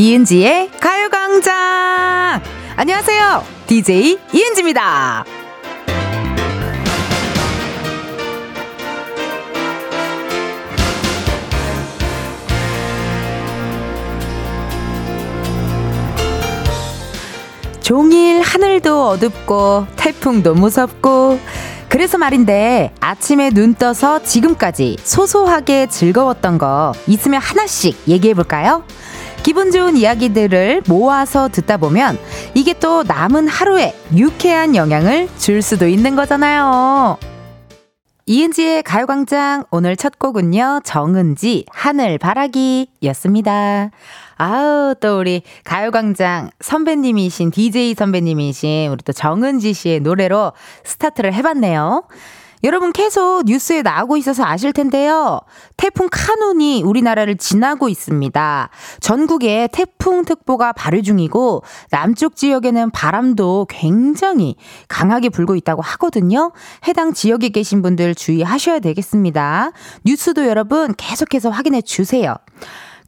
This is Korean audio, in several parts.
이은지의 가요광장! 안녕하세요. DJ 이은지입니다. 종일 하늘도 어둡고 태풍도 무섭고 그래서 말인데 아침에 눈 떠서 지금까지 소소하게 즐거웠던 거 있으면 하나씩 얘기해 볼까요? 기분 좋은 이야기들을 모아서 듣다 보면 이게 또 남은 하루에 유쾌한 영향을 줄 수도 있는 거잖아요. 이은지의 가요광장 오늘 첫 곡은요, 정은지 하늘 바라기 였습니다. 아우, 또 우리 가요광장 선배님이신, DJ 선배님이신 우리 또 정은지 씨의 노래로 스타트를 해봤네요. 여러분 계속 뉴스에 나오고 있어서 아실 텐데요. 태풍 카눈이 우리나라를 지나고 있습니다. 전국에 태풍 특보가 발효 중이고 남쪽 지역에는 바람도 굉장히 강하게 불고 있다고 하거든요. 해당 지역에 계신 분들 주의하셔야 되겠습니다. 뉴스도 여러분 계속해서 확인해 주세요.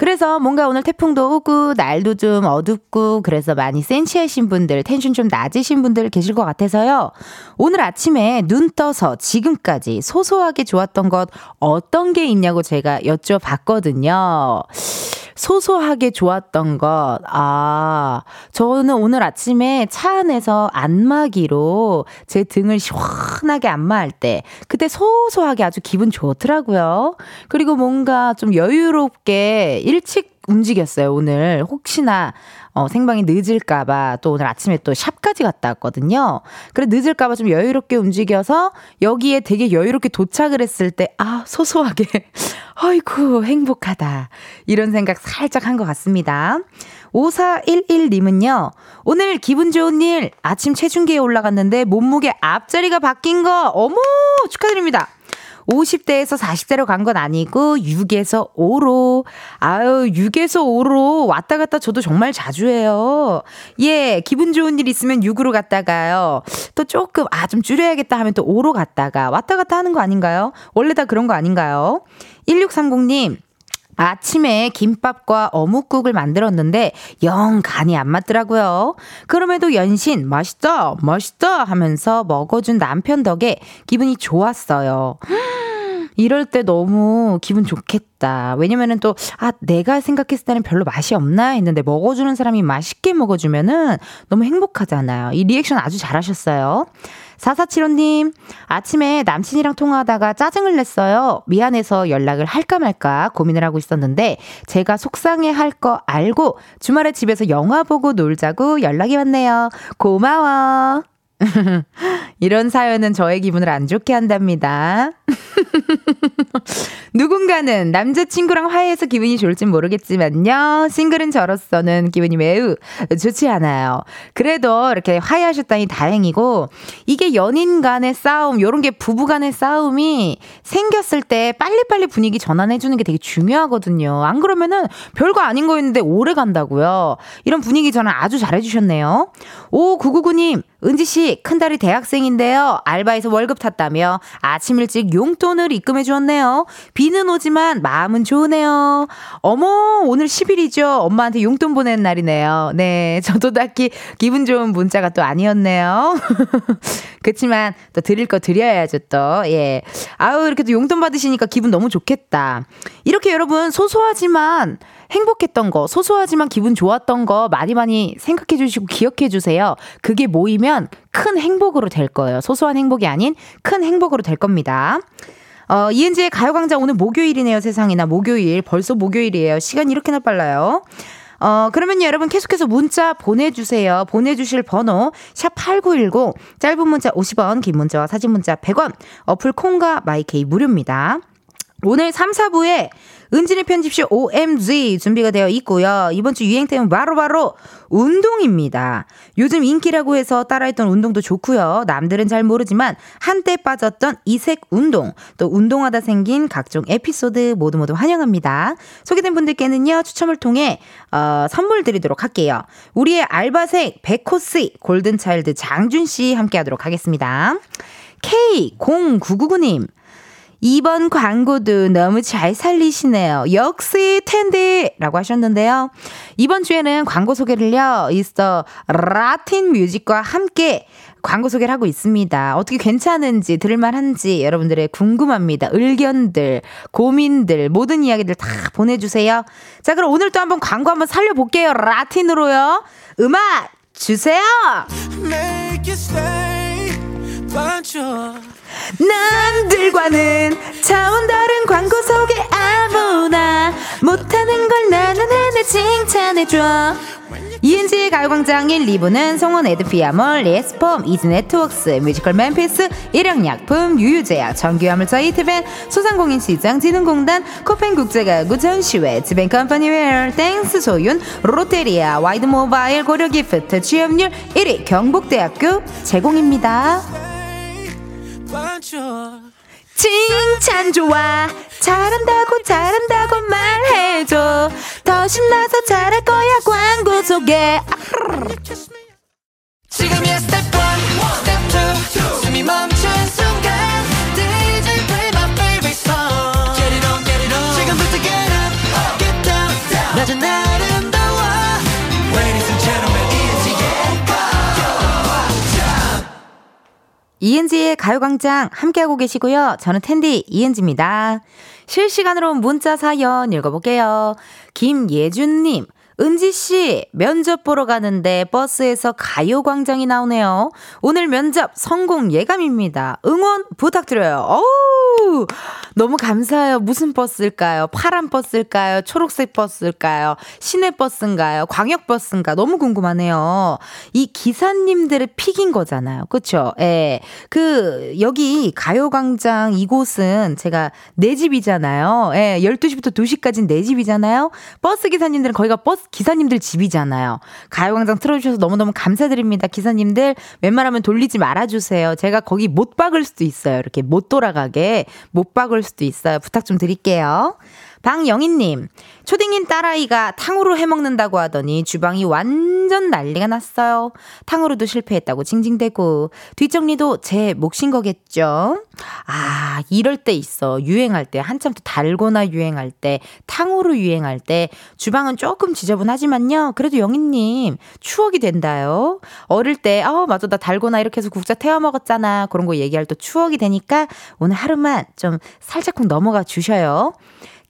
그래서 뭔가 오늘 태풍도 오고 날도 좀 어둡고 그래서 많이 센치하신 분들, 텐션 좀 낮으신 분들 계실 것 같아서요. 오늘 아침에 눈 떠서 지금까지 소소하게 좋았던 것 어떤 게 있냐고 제가 여쭤봤거든요. 소소하게 좋았던 것. 아, 저는 오늘 아침에 차 안에서 안마기로 제 등을 시원하게 안마할 때, 그때 소소하게 아주 기분 좋더라고요. 그리고 뭔가 좀 여유롭게 일찍 움직였어요, 오늘. 혹시나, 어, 생방이 늦을까봐 또 오늘 아침에 또 샵까지 갔다 왔거든요. 그래, 늦을까봐 좀 여유롭게 움직여서 여기에 되게 여유롭게 도착을 했을 때, 아, 소소하게. 아이고, 행복하다. 이런 생각 살짝 한 것 같습니다. 5411님은요, 오늘 기분 좋은 일, 아침 체중계에 올라갔는데 몸무게 앞자리가 바뀐 거, 어머, 축하드립니다. 50대에서 40대로 간 건 아니고 6에서 5로 아유 6에서 5로 왔다 갔다 저도 정말 자주 해요. 예, 기분 좋은 일 있으면 6으로 갔다가요. 또 조금 아 좀 줄여야겠다 하면 또 5로 갔다가 왔다 갔다 하는 거 아닌가요? 원래 다 그런 거 아닌가요? 1630님 아침에 김밥과 어묵국을 만들었는데 영 간이 안 맞더라고요. 그럼에도 연신 맛있다, 맛있다 하면서 먹어준 남편 덕에 기분이 좋았어요. 이럴 때 너무 기분 좋겠다. 왜냐면은 또, 아, 내가 생각했을 때는 별로 맛이 없나 했는데 먹어주는 사람이 맛있게 먹어주면은 너무 행복하잖아요. 이 리액션 아주 잘하셨어요. 4475님, 아침에 남친이랑 통화하다가 짜증을 냈어요. 미안해서 연락을 할까 말까 고민을 하고 있었는데, 제가 속상해 할 거 알고 주말에 집에서 영화 보고 놀자고 연락이 왔네요. 고마워. 이런 사연은 저의 기분을 안 좋게 한답니다. 누군가는 남자친구랑 화해해서 기분이 좋을진 모르겠지만요. 싱글은 저로서는 기분이 매우 좋지 않아요. 그래도 이렇게 화해하셨다니 다행이고, 이게 연인 간의 싸움, 요런 게 부부 간의 싸움이 생겼을 때 빨리빨리 분위기 전환해주는 게 되게 중요하거든요. 안 그러면은 별거 아닌 거였는데 오래 간다고요. 이런 분위기 전환 아주 잘해주셨네요. 오, 999님, 은지 씨, 큰딸이 대학생인데요. 알바에서 월급 탔다며 아침 일찍 용돈을 입금해 주었네요. 비는 오지만 마음은 좋으네요. 어머, 오늘 10일이죠. 엄마한테 용돈 보낸 날이네요. 네, 저도 딱히 기분 좋은 문자가 또 아니었네요. 그렇지만 또 드릴 거 드려야죠, 또. 예. 아우, 이렇게 또 용돈 받으시니까 기분 너무 좋겠다. 이렇게 여러분 소소하지만 행복했던 거, 소소하지만 기분 좋았던 거 많이 많이 생각해 주시고 기억해 주세요. 그게 모이면 큰 행복으로 될 거예요. 소소한 행복이 아닌 큰 행복으로 될 겁니다. 어, 이은지의 가요광장 오늘 목요일이네요, 세상에나. 목요일. 벌써 목요일이에요. 시간이 이렇게나 빨라요. 어, 그러면 여러분 계속해서 문자 보내주세요. 보내주실 번호, 샵8910, 짧은 문자 50원, 긴 문자와 사진 문자 100원, 어플 콩과 마이케이 무료입니다. 오늘 3, 4부에 은진의 편집쇼 OMG 준비가 되어 있고요. 이번 주 유행템은 바로 바로 운동입니다. 요즘 인기라고 해서 따라했던 운동도 좋고요. 남들은 잘 모르지만 한때 빠졌던 이색 운동, 또 운동하다 생긴 각종 에피소드 모두 모두 환영합니다. 소개된 분들께는요, 추첨을 통해 어, 선물 드리도록 할게요. 우리의 알바생 백호씨, 골든차일드 장준씨 함께 하도록 하겠습니다. K0999님. 이번 광고도 너무 잘 살리시네요. 역시 텐디 라고 하셨는데요. 이번 주에는 광고 소개를요. 있어 라틴 뮤직과 함께 광고 소개를 하고 있습니다. 어떻게 괜찮은지 들을만한지 여러분들의 궁금합니다. 의견들, 고민들, 모든 이야기들 다 보내주세요. 자, 그럼 오늘 또 한번 광고 한번 살려볼게요. 라틴으로요. 음악 주세요. 남들과는 차원 다른 광고 소개 아무나 못하는 걸 나는 하나 칭찬해줘 이은지의 가요광장 1, 2부는 송원 에드피아몰, 리에스폼, 이즈네트웍스, 뮤지컬 맨피스, 일양약품, 유유제약, 전기화물차 이트벤, 소상공인 시장, 진흥공단, 코펜국제가구 전시회, 지벤컴퍼니 웨어, 땡스 소윤, 롯데리아, 와이드 모바일, 고려기프트, 취업률 1위 경북대학교 제공입니다. 칭찬 좋아. 잘한다고 잘한다고 말해줘. 더 신나서 잘할 거야 광고 소개 지금이야 스텝 1, 스텝 2 숨이 멈춘 순간 이은지의 가요광장 함께하고 계시고요. 저는 텐디 이은지입니다. 실시간으로 문자 사연 읽어볼게요. 김예준님. 은지씨, 면접 보러 가는데 버스에서 가요광장이 나오네요. 오늘 면접 성공 예감입니다. 응원 부탁드려요. 어우, 너무 감사해요. 무슨 버스일까요? 파란 버스일까요? 초록색 버스일까요? 시내 버스인가요? 광역 버스인가? 너무 궁금하네요. 이 기사님들의 픽인 거잖아요. 그쵸? 예. 그, 여기 가요광장 이곳은 제가 내 집이잖아요. 예. 12시부터 2시까지는 내 집이잖아요. 버스 기사님들은 거기가 버스 기사님들 집이잖아요. 가요광장 틀어주셔서 너무너무 감사드립니다. 기사님들 웬만하면 돌리지 말아주세요. 제가 거기 못 박을 수도 있어요. 이렇게 못 돌아가게 못 박을 수도 있어요. 부탁 좀 드릴게요. 방영희님, 초딩인 딸아이가 탕후루 해 먹는다고 하더니 주방이 완전 난리가 났어요. 탕후루도 실패했다고 징징대고, 뒷정리도 제 몫인 거겠죠? 아, 이럴 때 있어. 유행할 때, 한참 또 달고나 유행할 때, 탕후루 유행할 때, 주방은 조금 지저분하지만요. 그래도 영희님, 추억이 된다요. 어릴 때, 어, 맞아, 나 달고나 이렇게 해서 국자 태워 먹었잖아. 그런 거 얘기할 또 추억이 되니까 오늘 하루만 좀 살짝쿵 넘어가 주셔요.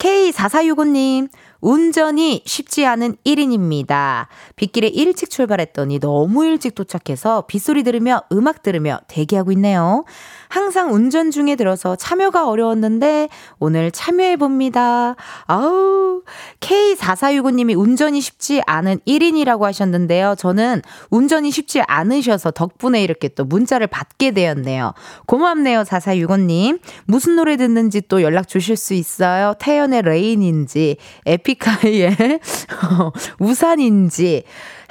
K4465님, 운전이 쉽지 않은 1인입니다. 빗길에 일찍 출발했더니 너무 일찍 도착해서 빗소리 들으며 음악 들으며 대기하고 있네요. 항상 운전 중에 들어서 참여가 어려웠는데 오늘 참여해 봅니다. 아우, K4465님이 운전이 쉽지 않은 1인이라고 하셨는데요. 저는 운전이 쉽지 않으셔서 덕분에 이렇게 또 문자를 받게 되었네요. 고맙네요, 4465님. 무슨 노래 듣는지 또 연락 주실 수 있어요? 태연의 레인인지, 에픽하이의 우산인지,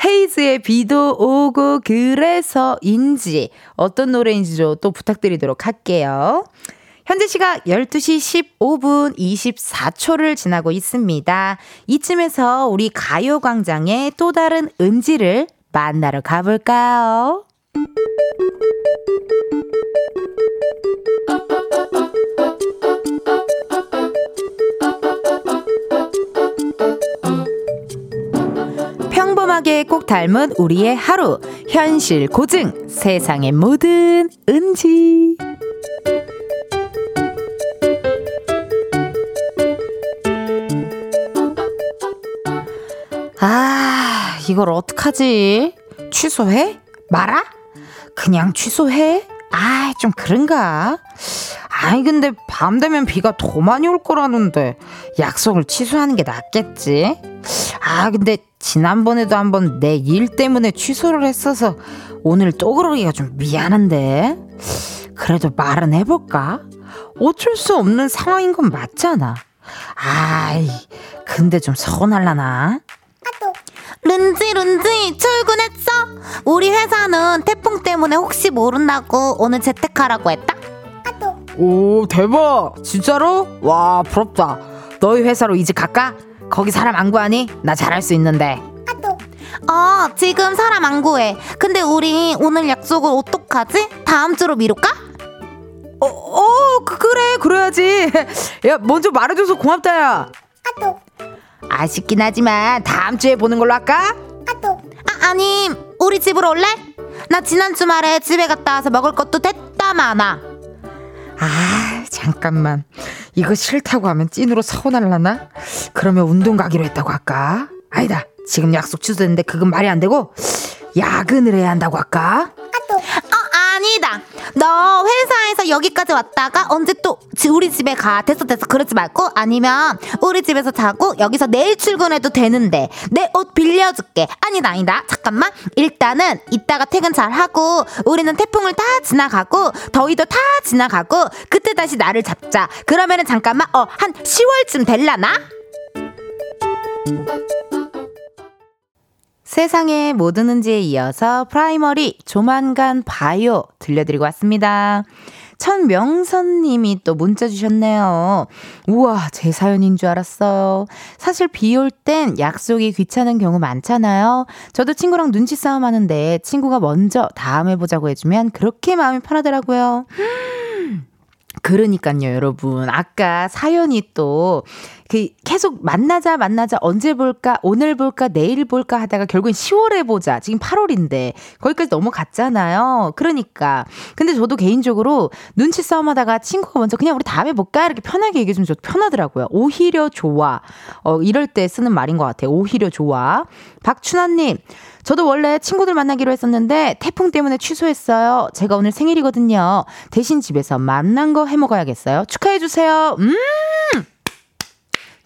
헤이즈의 비도 오고 그래서인지 어떤 노래인지도 또 부탁드리도록 할게요. 현재 시각 12시 15분 24초를 지나고 있습니다. 이쯤에서 우리 가요광장의 또 다른 은지를 만나러 가볼까요? 평범하게 꼭 닮은 우리의 하루. 현실 고증. 세상의 모든 은지. 아, 이걸 어떡하지? 취소해? 말아? 그냥 취소해? 아, 좀 그런가? 아이, 근데 밤 되면 비가 더 많이 올 거라는데 약속을 취소하는 게 낫겠지? 아, 근데 지난번에도 한번 내 일 때문에 취소를 했어서 오늘 또 그러기가 좀 미안한데. 그래도 말은 해볼까? 어쩔 수 없는 상황인 건 맞잖아. 아이, 근데 좀 서운할라나? 른지 른지 출근했어? 우리 회사는 태풍 때문에 혹시 모른다고 오늘 재택하라고 했다. 오 대박 진짜로? 와 부럽다 너희 회사로 이직 갈까? 거기 사람 안 구하니? 나 잘할 수 있는데 어 지금 사람 안 구해. 근데 우리 오늘 약속을 어떡하지? 다음 주로 미룰까? 어, 어 그, 그래 그래야지. 야, 먼저 말해줘서 고맙다, 야. 아또. 아쉽긴 하지만 다음 주에 보는 걸로 할까? 아또. 아, 아니, 우리 집으로 올래? 나 지난 주말에 집에 갔다 와서 먹을 것도 됐다 많아. 아, 잠깐만. 이거 싫다고 하면 찐으로 서운할라나? 그러면 운동 가기로 했다고 할까? 아니다. 지금 약속 취소됐는데 그건 말이 안 되고 야근을 해야 한다고 할까? 어, 아니다. 너 회사에서 여기까지 왔다가 언제 또 우리 집에 가. 됐어, 됐어. 그러지 말고 아니면 우리 집에서 자고 여기서 내일 출근해도 되는데 내 옷 빌려줄게. 아니다, 아니다. 잠깐만. 일단은 이따가 퇴근 잘 하고 우리는 태풍을 다 지나가고 더위도 다 지나가고 그때 다시 날을 잡자. 그러면은 잠깐만, 어, 한 10월쯤 될라나? 세상에 뭐 드는지에 이어서 프라이머리 조만간 봐요 들려드리고 왔습니다. 천명선님이 또 문자 주셨네요. 우와, 제 사연인 줄 알았어요. 사실 비 올 땐 약속이 귀찮은 경우 많잖아요. 저도 친구랑 눈치 싸움 하는데 친구가 먼저 다음에 보자고 해주면 그렇게 마음이 편하더라고요. 그러니까요, 여러분. 아까 사연이 또, 그, 계속 만나자, 만나자, 언제 볼까, 오늘 볼까, 내일 볼까 하다가 결국엔 10월에 보자. 지금 8월인데, 거기까지 넘어갔잖아요. 그러니까. 근데 저도 개인적으로 눈치 싸움 하다가 친구가 먼저 그냥 우리 다음에 볼까? 이렇게 편하게 얘기해 주면 저도 편하더라고요. 오히려 좋아. 어, 이럴 때 쓰는 말인 것 같아요. 오히려 좋아. 박춘아님, 저도 원래 친구들 만나기로 했었는데 태풍 때문에 취소했어요. 제가 오늘 생일이거든요. 대신 집에서 만난 거 해 먹어야겠어요. 축하해주세요. 음!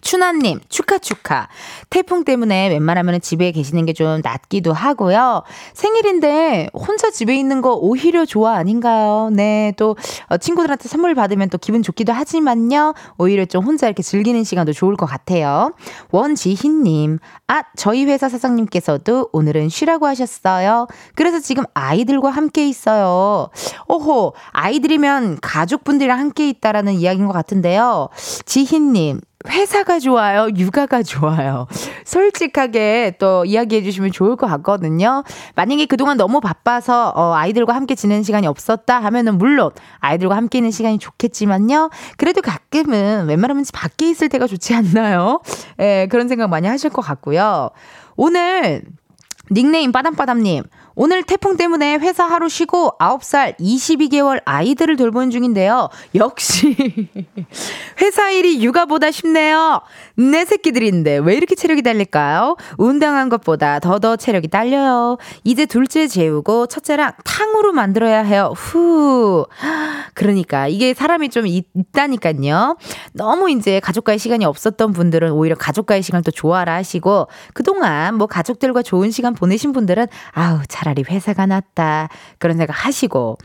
추나님, 축하, 축하. 태풍 때문에 웬만하면 집에 계시는 게 좀 낫기도 하고요. 생일인데 혼자 집에 있는 거 오히려 좋아 아닌가요? 네, 또 어, 친구들한테 선물 받으면 또 기분 좋기도 하지만요. 오히려 좀 혼자 이렇게 즐기는 시간도 좋을 것 같아요. 원지희님, 아, 저희 회사 사장님께서도 오늘은 쉬라고 하셨어요. 그래서 지금 아이들과 함께 있어요. 오호, 아이들이면 가족분들이랑 함께 있다라는 이야기인 것 같은데요. 지희님, 회사가 좋아요? 육아가 좋아요? 솔직하게 또 이야기해 주시면 좋을 것 같거든요. 만약에 그동안 너무 바빠서 어, 아이들과 함께 지내는 시간이 없었다 하면은 물론 아이들과 함께 있는 시간이 좋겠지만요. 그래도 가끔은 웬만하면 밖에 있을 때가 좋지 않나요? 예, 그런 생각 많이 하실 것 같고요. 오늘 닉네임 빠담빠담님. 오늘 태풍 때문에 회사 하루 쉬고 9살 22개월 아이들을 돌보는 중인데요. 역시 회사 일이 육아보다 쉽네요. 내 새끼들인데 왜 이렇게 체력이 달릴까요? 운동한 것보다 더더 체력이 딸려요. 이제 둘째 재우고 첫째랑 탕으로 만들어야 해요. 후. 그러니까 이게 사람이 좀 있, 있다니까요. 너무 이제 가족과의 시간이 없었던 분들은 오히려 가족과의 시간을 또 좋아라 하시고 그동안 뭐 가족들과 좋은 시간 보내신 분들은 아우 잘 차라리 회사가 낫다. 그런 생각 하시고.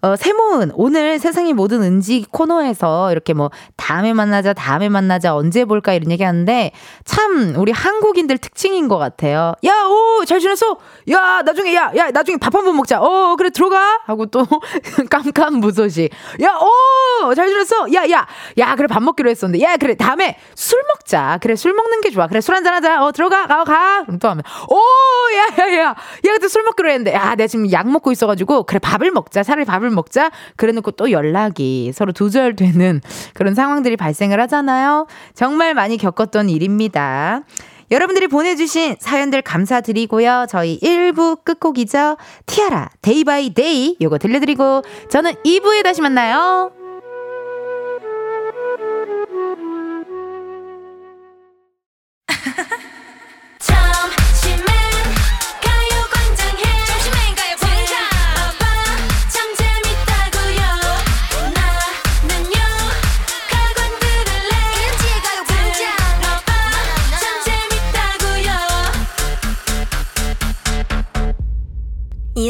어, 세모은 오늘 세상의 모든 은지 코너에서 이렇게 뭐 다음에 만나자, 다음에 만나자, 언제 볼까 이런 얘기 하는데 참 우리 한국인들 특징인 것 같아요. 야, 오, 잘 지냈어? 야, 나중에, 야, 야, 나중에 밥 한 번 먹자. 어, 그래, 들어가. 하고 또 깜깜무소시. 야, 오, 잘 지냈어? 야, 야, 야, 그래, 밥 먹기로 했었는데. 야, 그래, 다음에 술 먹자. 그래, 술 먹는 게 좋아. 그래, 술 한잔 하자. 어, 들어가, 가, 가. 그럼 또 하면, 오, 야, 야, 야, 야, 그때 술 먹기로 했는데. 야, 내가 지금 약 먹고 있어가지고, 그래, 밥을 먹자. 차라리 밥을 밥을 먹자. 그래 놓고 또 연락이 서로 두절되는 그런 상황들이 발생을 하잖아요. 정말 많이 겪었던 일입니다. 여러분들이 보내주신 사연들 감사드리고요. 저희 1부 끝곡이죠. 티아라, 데이 바이 데이 요거 들려드리고 저는 2부에 다시 만나요.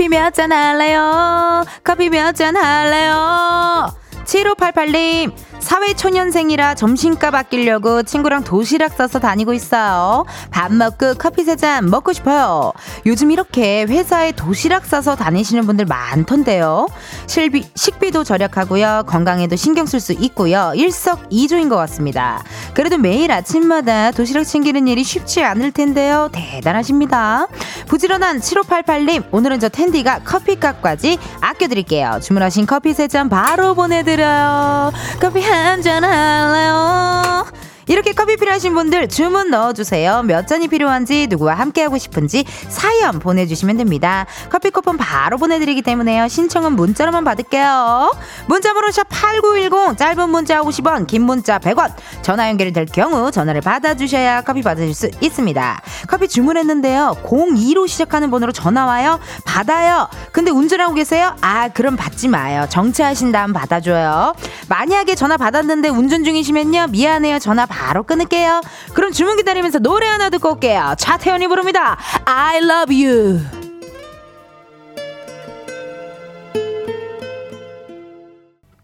커피 몇 잔 할래요? 커피 몇 잔 할래요? 7588님, 사회초년생이라 점심값 아끼려고 친구랑 도시락 싸서 다니고 있어요. 밥 먹고 커피 세 잔 먹고 싶어요. 요즘 이렇게 회사에 도시락 싸서 다니시는 분들 많던데요. 실비, 식비도 절약하고요. 건강에도 신경 쓸 수 있고요. 일석이조인 것 같습니다. 그래도 매일 아침마다 도시락 챙기는 일이 쉽지 않을 텐데요. 대단하십니다. 부지런한 7588님, 오늘은 저 텐디가 커피값까지 아껴드릴게요. 주문하신 커피 세 잔 바로 보내드려요. 커피 한잔 할래요? 이렇게 커피 필요하신 분들 주문 넣어주세요. 몇 잔이 필요한지 누구와 함께하고 싶은지 사연 보내주시면 됩니다. 커피 쿠폰 바로 보내드리기 때문에요. 신청은 문자로만 받을게요. 문자번호 샵8910 짧은 문자 50원 긴 문자 100원 전화 연결이 될 경우 전화를 받아주셔야 커피 받으실 수 있습니다. 커피 주문했는데요. 02로 시작하는 번호로 전화 와요. 받아요. 근데 운전하고 계세요? 아 그럼 받지 마요. 정차하신 다음 받아줘요. 만약에 전화 받았는데 운전 중이시면요. 미안해요. 전화 받 바로 끊을게요. 그럼 주문 기다리면서 노래 하나 듣고 올게요. 차태현이 부릅니다. I love you.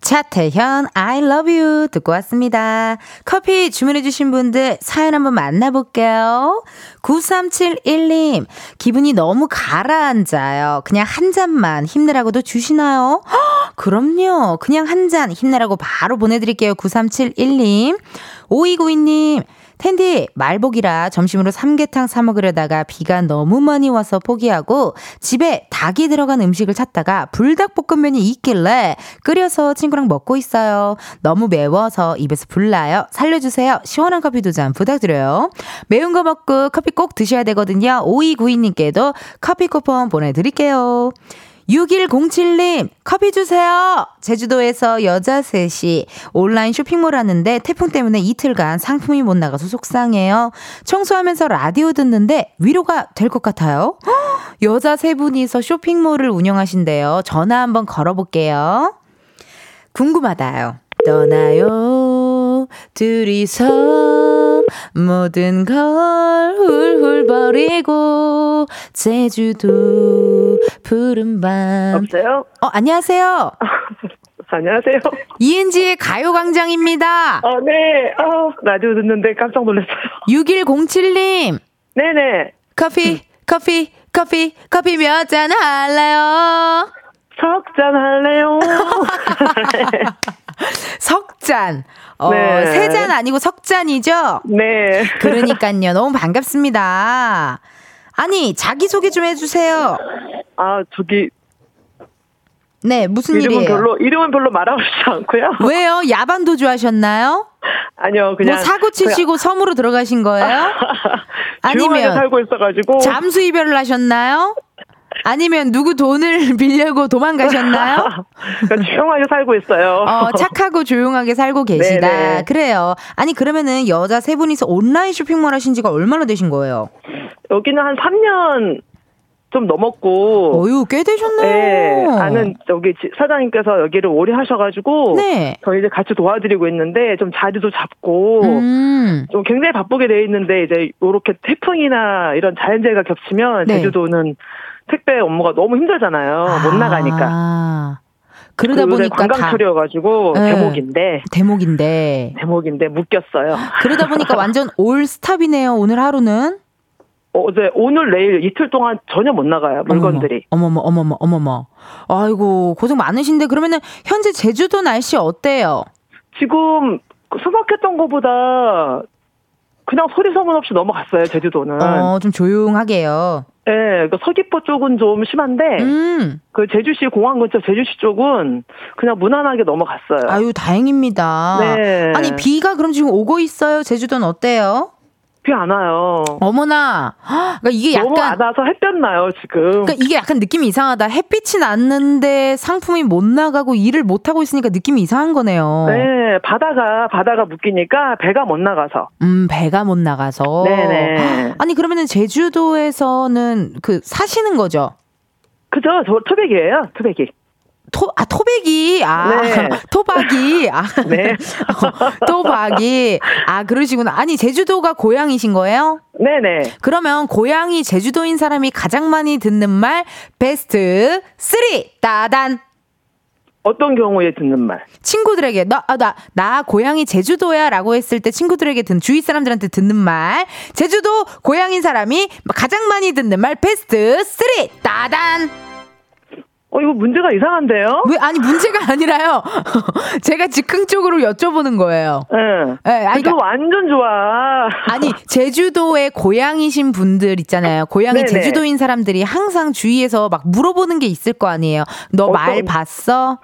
차태현 I love you 듣고 왔습니다. 커피 주문해 주신 분들 사연 한번 만나볼게요. 9371님 기분이 너무 가라앉아요. 그냥 한 잔만 힘내라고도 주시나요? 허, 그럼요. 그냥 한 잔 힘내라고 바로 보내드릴게요. 9371님 5292님, 텐디, 말복이라 점심으로 삼계탕 사 먹으려다가 비가 너무 많이 와서 포기하고 집에 닭이 들어간 음식을 찾다가 불닭볶음면이 있길래 끓여서 친구랑 먹고 있어요. 너무 매워서 입에서 불나요. 살려주세요. 시원한 커피 두 잔 부탁드려요. 매운 거 먹고 커피 꼭 드셔야 되거든요. 5292님께도 커피 쿠폰 보내드릴게요. 6107님, 커피 주세요! 제주도에서 여자 셋이 온라인 쇼핑몰 하는데 태풍 때문에 이틀간 상품이 못 나가서 속상해요. 청소하면서 라디오 듣는데 위로가 될 것 같아요. 여자 세 분이서 쇼핑몰을 운영하신대요. 전화 한번 걸어볼게요. 궁금하다요. 떠나요, 둘이서 모든 걸 훌훌 버리고 제주도 푸른 밤. 없어요? 어, 안녕하세요. 안녕하세요. 이은지의 가요광장입니다. 아, 네. 아, 라디오 듣는데 깜짝 놀랐어요. 6107님. 네네. 커피, 커피, 커피, 커피 몇 잔 할래요? 석잔 할래요? 석잔. 어, 네. 세잔 아니고 석잔이죠? 네. 그러니까요. 너무 반갑습니다. 아니, 자기소개 좀 해주세요. 아, 저기, 네, 무슨 이름은 일이에요? 별로, 이름은 별로 말하고 싶지 않고요. 왜요? 야반 도주 하셨나요? 아니요, 그냥. 뭐 사고 치시고 섬으로 들어가신 거예요? 그냥 아니면 살고 있어가지고. 잠수 이별을 하셨나요? 아니면 누구 돈을 빌려고 도망가셨나요? 그러니까 조용하게 살고 있어요. 어, 착하고 조용하게 살고 계시다. 네네. 그래요. 아니, 그러면은 여자 세 분이서 온라인 쇼핑몰 하신 지가 얼마나 되신 거예요? 여기는 한 3년 좀 넘었고. 어유 꽤 되셨네요. 네, 아는 지- 사장님께서 여기를 오래 하셔가지고 네. 저희 이제 같이 도와드리고 있는데 좀 자리도 잡고 음. 좀 굉장히 바쁘게 돼 있는데 이제 요렇게 태풍이나 이런 자연재해가 겹치면 네. 제주도는 택배 업무가 너무 힘들잖아요. 못 나가니까. 아, 그러다 그 보니까 다 관광철이어 가지고 네. 대목인데 대목인데. 대목인데 묶였어요. 그러다 보니까 완전 올 스탑이네요. 오늘 하루는. 어제 오늘 내일 이틀 동안 전혀 못 나가요 물건들이. 어머머, 어머머, 어머머. 아이고, 고생 많으신데, 그러면은, 현재 제주도 날씨 어때요? 지금 그 수박했던 것보다 그냥 소리 소문 없이 넘어갔어요 제주도는. 어, 좀 조용하게요. 예, 그 서귀포 쪽은 좀 심한데 음, 그 제주시 공항 근처 제주시 쪽은 그냥 무난하게 넘어갔어요. 아유, 다행입니다. 네. 아니, 비가 그럼 지금 오고 있어요? 제주도는 어때요? 비안 와요. 어머나. 헉, 그러니까 이게 너무 안 약간, 와서 햇볕 나요 지금. 그러니까 이게 약간 느낌이 이상하다. 햇빛이 났는데 상품이 못 나가고 일을 못 하고 있으니까 느낌이 이상한 거네요. 네, 바다가 바다가 묶이니까 배가 못 나가서. 음, 배가 못 나가서. 네네. 아니, 그러면은 제주도에서는 그 사시는 거죠? 그죠? 저 토백이에요, 토백이. 토, 아, 토백이, 아, 네. 토박이, 아, 네. 어, 토박이, 아, 그러시구나. 아니, 제주도가 고향이신 거예요? 네네. 그러면 고향이 제주도인 사람이 가장 많이 듣는 말, 베스트 3! 따단! 어떤 경우에 듣는 말? 친구들에게 나, 아, 나, 나 고향이 제주도야 라고 했을 때 친구들에게 듣는 주위 사람들한테 듣는 말. 제주도 고향인 사람이 가장 많이 듣는 말 베스트 3. 따단. 어, 이거 문제가 이상한데요? 왜, 아니, 문제가 아니라요. 제가 즉흥적으로 여쭤보는 거예요. 응. 예, 아니, 이거 그러니까- 완전 좋아. 아니 제주도에 고향이신 분들 있잖아요. 고향이 네네. 제주도인 사람들이 항상 주위에서 막 물어보는 게 있을 거 아니에요. 너 말 봤어?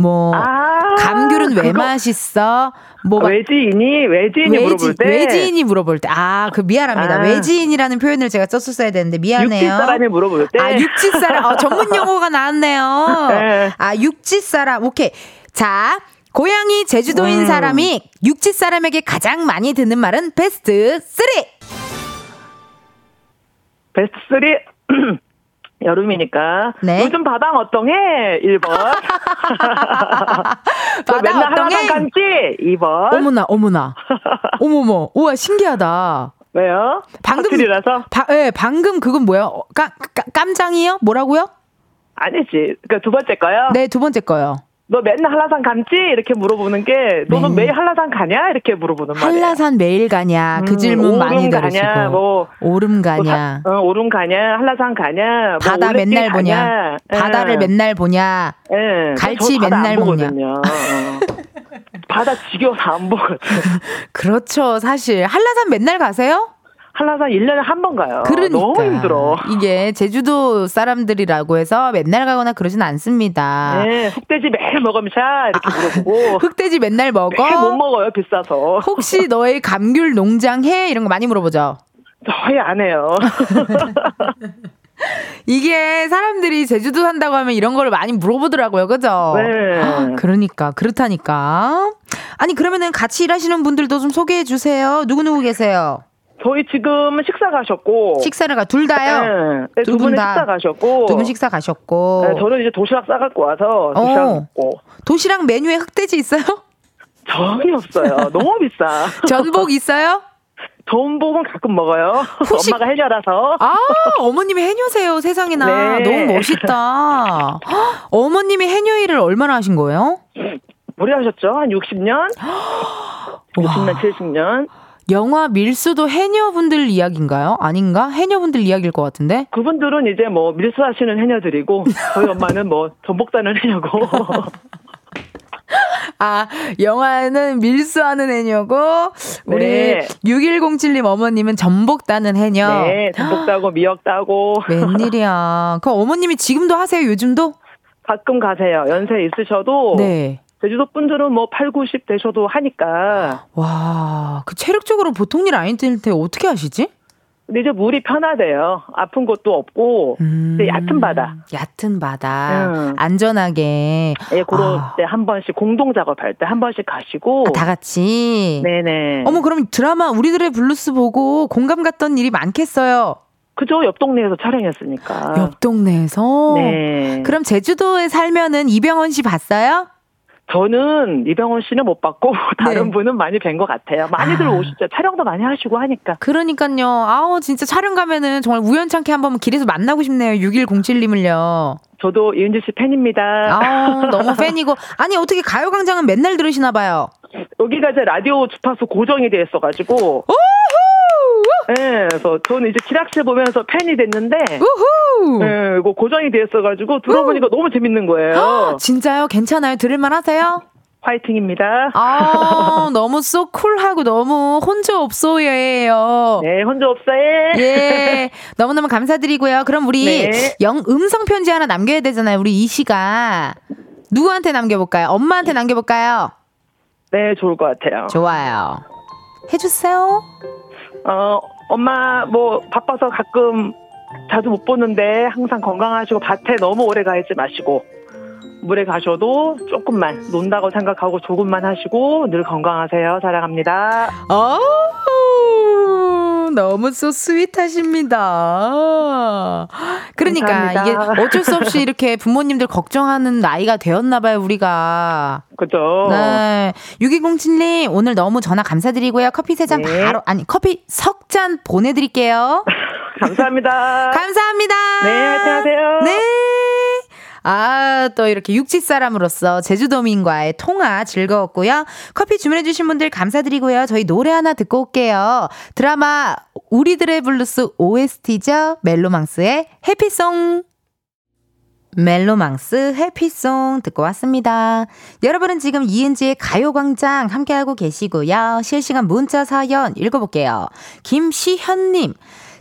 뭐 아, 감귤은 왜 그거 맛있어? 뭐 막- 외지인이 외지인이 물어볼 때 외지인이 물어볼 때. 아, 그 미안합니다. 아. 외지인이라는 표현을 제가 썼었어야 되는데 미안해요. 육지 사람이 물어볼 때 아, 육지 사람. 어, 전문 용어가 나왔네요. 네. 아, 육지 사람. 오케이. 자, 고향이 제주도인 음. 사람이 육지 사람에게 가장 많이 듣는 말은 베스트 3. 베스트 3 여름이니까 네. 요즘 바당 어떤해 1번 바다 맨날 어떤해? 하나만 감지 2번 어머나, 어머나. 어머머. 우와, 신기하다. 왜요? 방금 사투리라서 바, 예, 방금 그건 뭐야? 어, 까, 까, 깜장이요? 뭐라고요? 아니지 그러니까 두 번째 거요 네, 두 번째 거요. 너 맨날 한라산 감지 이렇게 물어보는 게 너는 네. 매일 한라산 가냐 이렇게 물어보는 말이에요 한라산 매일 가냐? 그 음, 질문 많이 들으시고. 가냐, 뭐, 오름 뭐 가냐? 사- 어, 오름 가냐 한라산 가냐 뭐 바다 맨날 보냐? 가냐. 바다를 예. 맨날 보냐? 예. 갈치 맨날 먹냐? 보거든요. 어. 바다 지겨워서 안 보거든. 그렇죠. 사실 한라산 맨날 가세요? 한라산 1년에 한 번 가요. 그러니까 너무 힘들어. 이게 제주도 사람들이라고 해서 맨날 가거나 그러진 않습니다. 네, 흑돼지 매일 먹으면 샤 이렇게 물어보고 흑돼지 맨날 먹어? 매일 못 먹어요 비싸서. 혹시 너의 감귤 농장 해? 이런 거 많이 물어보죠. 저희 안 해요. 이게 사람들이 제주도 산다고 하면 이런 거를 많이 물어보더라고요. 그죠? 네. 아, 그러니까 그렇다니까. 아니 그러면은 같이 일하시는 분들도 좀 소개해 주세요. 누구 누구 계세요? 저희 지금 식사 가셨고. 식사를 가 둘 다요. 네, 두두분 분은 다. 식사 가셨고. 두 분 식사 가셨고. 네, 저는 이제 도시락 싸갖고 와서 도시락 어. 먹고. 도시락 메뉴에 흑돼지 있어요? 전혀 없어요. 너무 비싸. 전복 있어요? 전복은 가끔 먹어요. 후식- 엄마가 해녀라서. 아, 어머님이 해녀세요, 세상에나. 네. 너무 멋있다. 헉, 어머님이 해녀 일을 얼마나 하신 거예요? 오래 하셨죠? 한 60년? 60년, 70년? 영화 밀수도 해녀분들 이야기인가요? 아닌가? 해녀분들 이야기일 것 같은데? 그분들은 이제 뭐 밀수하시는 해녀들이고 저희 엄마는 뭐 전복 따는 해녀고 아, 영화는 밀수하는 해녀고, 우리 네. 6107님 어머님은 전복 따는 해녀. 네 전복 따고 미역 따고 웬일이야. 그 어머님이 지금도 하세요, 요즘도? 가끔 가세요 연세 있으셔도 네. 제주도 분들은 뭐 8, 90 되셔도 하니까 와, 그 체력적으로 보통 일 아닐 텐데 어떻게 하시지? 근데 이제 물이 편하대요 아픈 것도 없고 음, 얕은 바다 얕은 바다. 음. 안전하게. 예, 그럴 아. 때한 번씩 공동 작업할 때 한 번씩 가시고 아, 다 같이. 네네 어머, 그럼 드라마 우리들의 블루스 보고 공감 갔던 일이 많겠어요. 그죠 옆 동네에서 촬영했으니까 옆 동네에서. 아. 네 그럼 제주도에 살면은 이병헌 씨 봤어요? 저는 이병헌 씨는 못 봤고 다른 네. 분은 많이 뵌 것 같아요. 많이들 아. 오시죠. 촬영도 많이 하시고 하니까. 그러니까요. 아우, 진짜 촬영 가면은 정말 우연찮게 한번 길에서 만나고 싶네요. 6107님을요. 저도 이은지 씨 팬입니다. 아우, 너무 팬이고. 아니, 어떻게 가요 광장은 맨날 들으시나 봐요. 여기가 이제 라디오 주파수 고정이 돼 있어 가지고. 네, 그래서 저는 이제 기락실 보면서 팬이 됐는데, 우후! 네, 이거 고정이 돼 있어가지고 들어보니까 너무 재밌는 거예요. 진짜요? 괜찮아요? 들을만 하세요? 화이팅입니다. 아, 너무 쏘 쿨하고 너무 혼자 없어요예요. 네, 혼자 없어요. 예. 너무너무 감사드리고요. 그럼 우리 네. 영 음성 편지 하나 남겨야 되잖아요. 우리 이 씨가 누구한테 남겨 볼까요? 엄마한테 남겨 볼까요? 네, 좋을 것 같아요. 좋아요. 해 주세요. 어, 엄마 뭐 바빠서 가끔 자주 못 보는데 항상 건강하시고 밭에 너무 오래 가 있지 마시고 물에 가셔도 조금만 논다고 생각하고 조금만 하시고 늘 건강하세요. 사랑합니다. 어우, 너무 소 스윗하십니다. 그러니까 감사합니다. 이게 어쩔 수 없이 이렇게 부모님들 걱정하는 나이가 되었나 봐요, 우리가. 그죠? 네. 6207님, 오늘 너무 전화 감사드리고요. 커피 세잔 네. 바로, 아니, 커피 석 잔 보내드릴게요. 감사합니다. 감사합니다. 네, 화이팅 하세요. 네. 아, 또 이렇게 육지 사람으로서 제주도민과의 통화 즐거웠고요. 커피 주문해주신 분들 감사드리고요. 저희 노래 하나 듣고 올게요. 드라마 우리들의 블루스 OST죠. 멜로망스의 Happy Song. 멜로망스 해피송 듣고 왔습니다. 여러분은 지금 이은지의 가요광장 함께하고 계시고요. 실시간 문자 사연 읽어볼게요. 김시현님.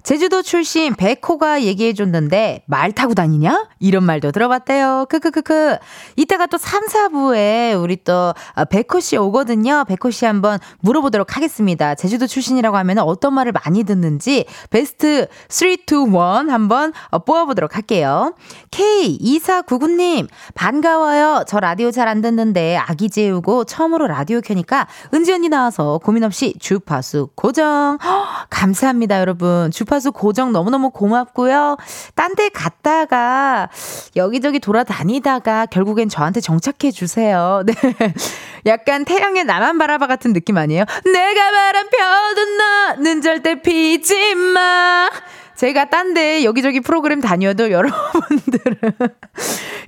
제주도 출신 백호가 얘기해 줬는데 말 타고 다니냐? 이런 말도 들어봤대요. 크크크크. 이따가 또 3, 4부에 우리 또 아, 백호 씨 오거든요. 백호 씨 한번 물어보도록 하겠습니다. 제주도 출신이라고 하면 어떤 말을 많이 듣는지 베스트 3, 2, 1 한번 어, 뽑아보도록 할게요. K2499님, 반가워요. 저 라디오 잘 안 듣는데 아기 재우고 처음으로 라디오 켜니까 은지 언니 나와서 고민 없이 주파수 고정. 허, 감사합니다, 여러분. 주파수 주파수 고정 너무너무 고맙고요. 딴 데 갔다가 여기저기 돌아다니다가 결국엔 저한테 정착해 주세요. 네. 약간 태양의 나만 바라봐 같은 느낌 아니에요? 내가 바람 펴도 너는 절대 피지 마. 제가 딴 데 여기저기 프로그램 다녀도 여러분들은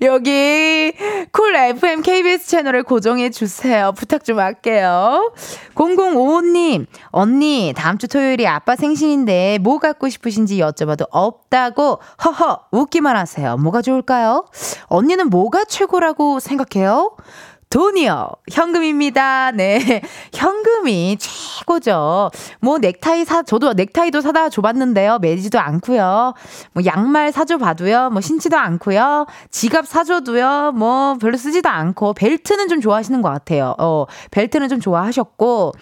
여기 쿨 FM KBS 채널을 고정해 주세요. 부탁 좀 할게요. 0055님, 언니, 다음 주 토요일이 아빠 생신인데 뭐 갖고 싶으신지 여쭤봐도 없다고 허허 웃기만 하세요. 뭐가 좋을까요? 언니는 뭐가 최고라고 생각해요? 돈이요. 현금입니다. 네. 현금이 최고죠. 뭐 넥타이 사, 저도 넥타이도 사다 줘 봤는데요. 매지도 않고요. 뭐 양말 사줘 봐도요. 뭐 신지도 않고요. 지갑 사줘도요. 뭐 별로 쓰지도 않고 벨트는 좀 좋아하시는 것 같아요. 어, 벨트는 좀 좋아하셨고.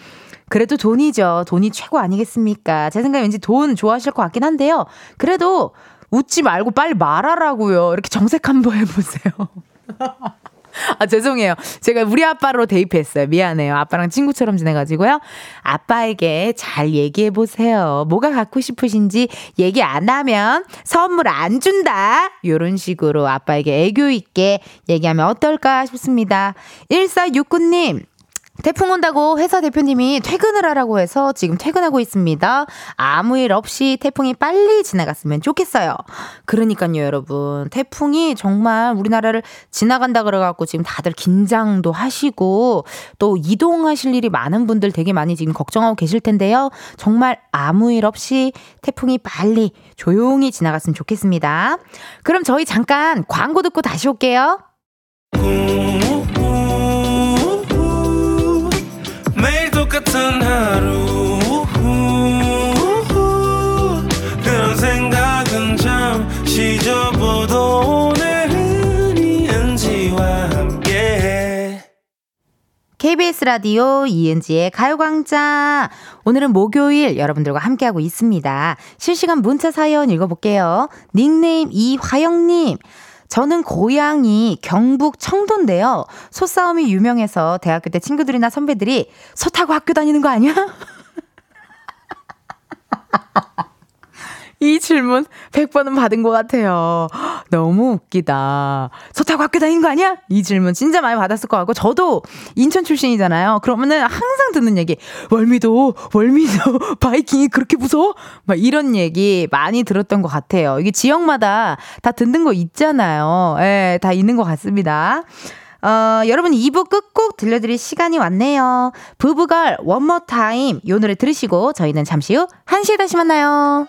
그래도 돈이죠. 돈이 최고 아니겠습니까? 제 생각에 왠지 돈 좋아하실 것 같긴 한데요. 그래도 웃지 말고 빨리 말하라고요. 이렇게 정색 한번 해보세요. 아, 죄송해요. 제가 우리 아빠로 대입했어요. 미안해요. 아빠랑 친구처럼 지내가지고요. 아빠에게 잘 얘기해보세요. 뭐가 갖고 싶으신지 얘기 안 하면 선물 안 준다. 요런 식으로 아빠에게 애교 있게 얘기하면 어떨까 싶습니다. 1469님, 태풍 온다고 회사 대표님이 퇴근을 하라고 해서 지금 퇴근하고 있습니다. 아무 일 없이 태풍이 빨리 지나갔으면 좋겠어요. 그러니까요, 여러분. 태풍이 정말 우리나라를 지나간다 그래갖고 지금 다들 긴장도 하시고 또 이동하실 일이 많은 분들 되게 많이 지금 걱정하고 계실 텐데요. 정말 아무 일 없이 태풍이 빨리 조용히 지나갔으면 좋겠습니다. 그럼 저희 잠깐 광고 듣고 다시 올게요. 같은 하루 그런 생각은 잠시 접어도 오늘은 이은지와 함께 KBS 라디오 이은지의 가요광장 오늘은 목요일 여러분들과 함께하고 있습니다. 실시간 문자 사연 읽어볼게요. 닉네임 이화영님 저는 고향이 경북 청도인데요. 소싸움이 유명해서 대학교 때 친구들이나 선배들이 소 타고 학교 다니는 거 아니야? 이 질문 100번은 받은 것 같아요. 너무 웃기다. 소 타고 학교 다니는 거 아니야? 이 질문 진짜 많이 받았을 것 같고, 저도 인천 출신이잖아요. 그러면은 항상 듣는 얘기, 월미도, 월미도, 바이킹이 그렇게 무서워? 막 이런 얘기 많이 들었던 것 같아요. 이게 지역마다 다 듣는 거 있잖아요. 예, 다 있는 것 같습니다. 어, 여러분 2부 끝곡 들려드릴 시간이 왔네요. 부부걸 원모 타임 요 노래 들으시고 저희는 잠시 후 1시에 다시 만나요.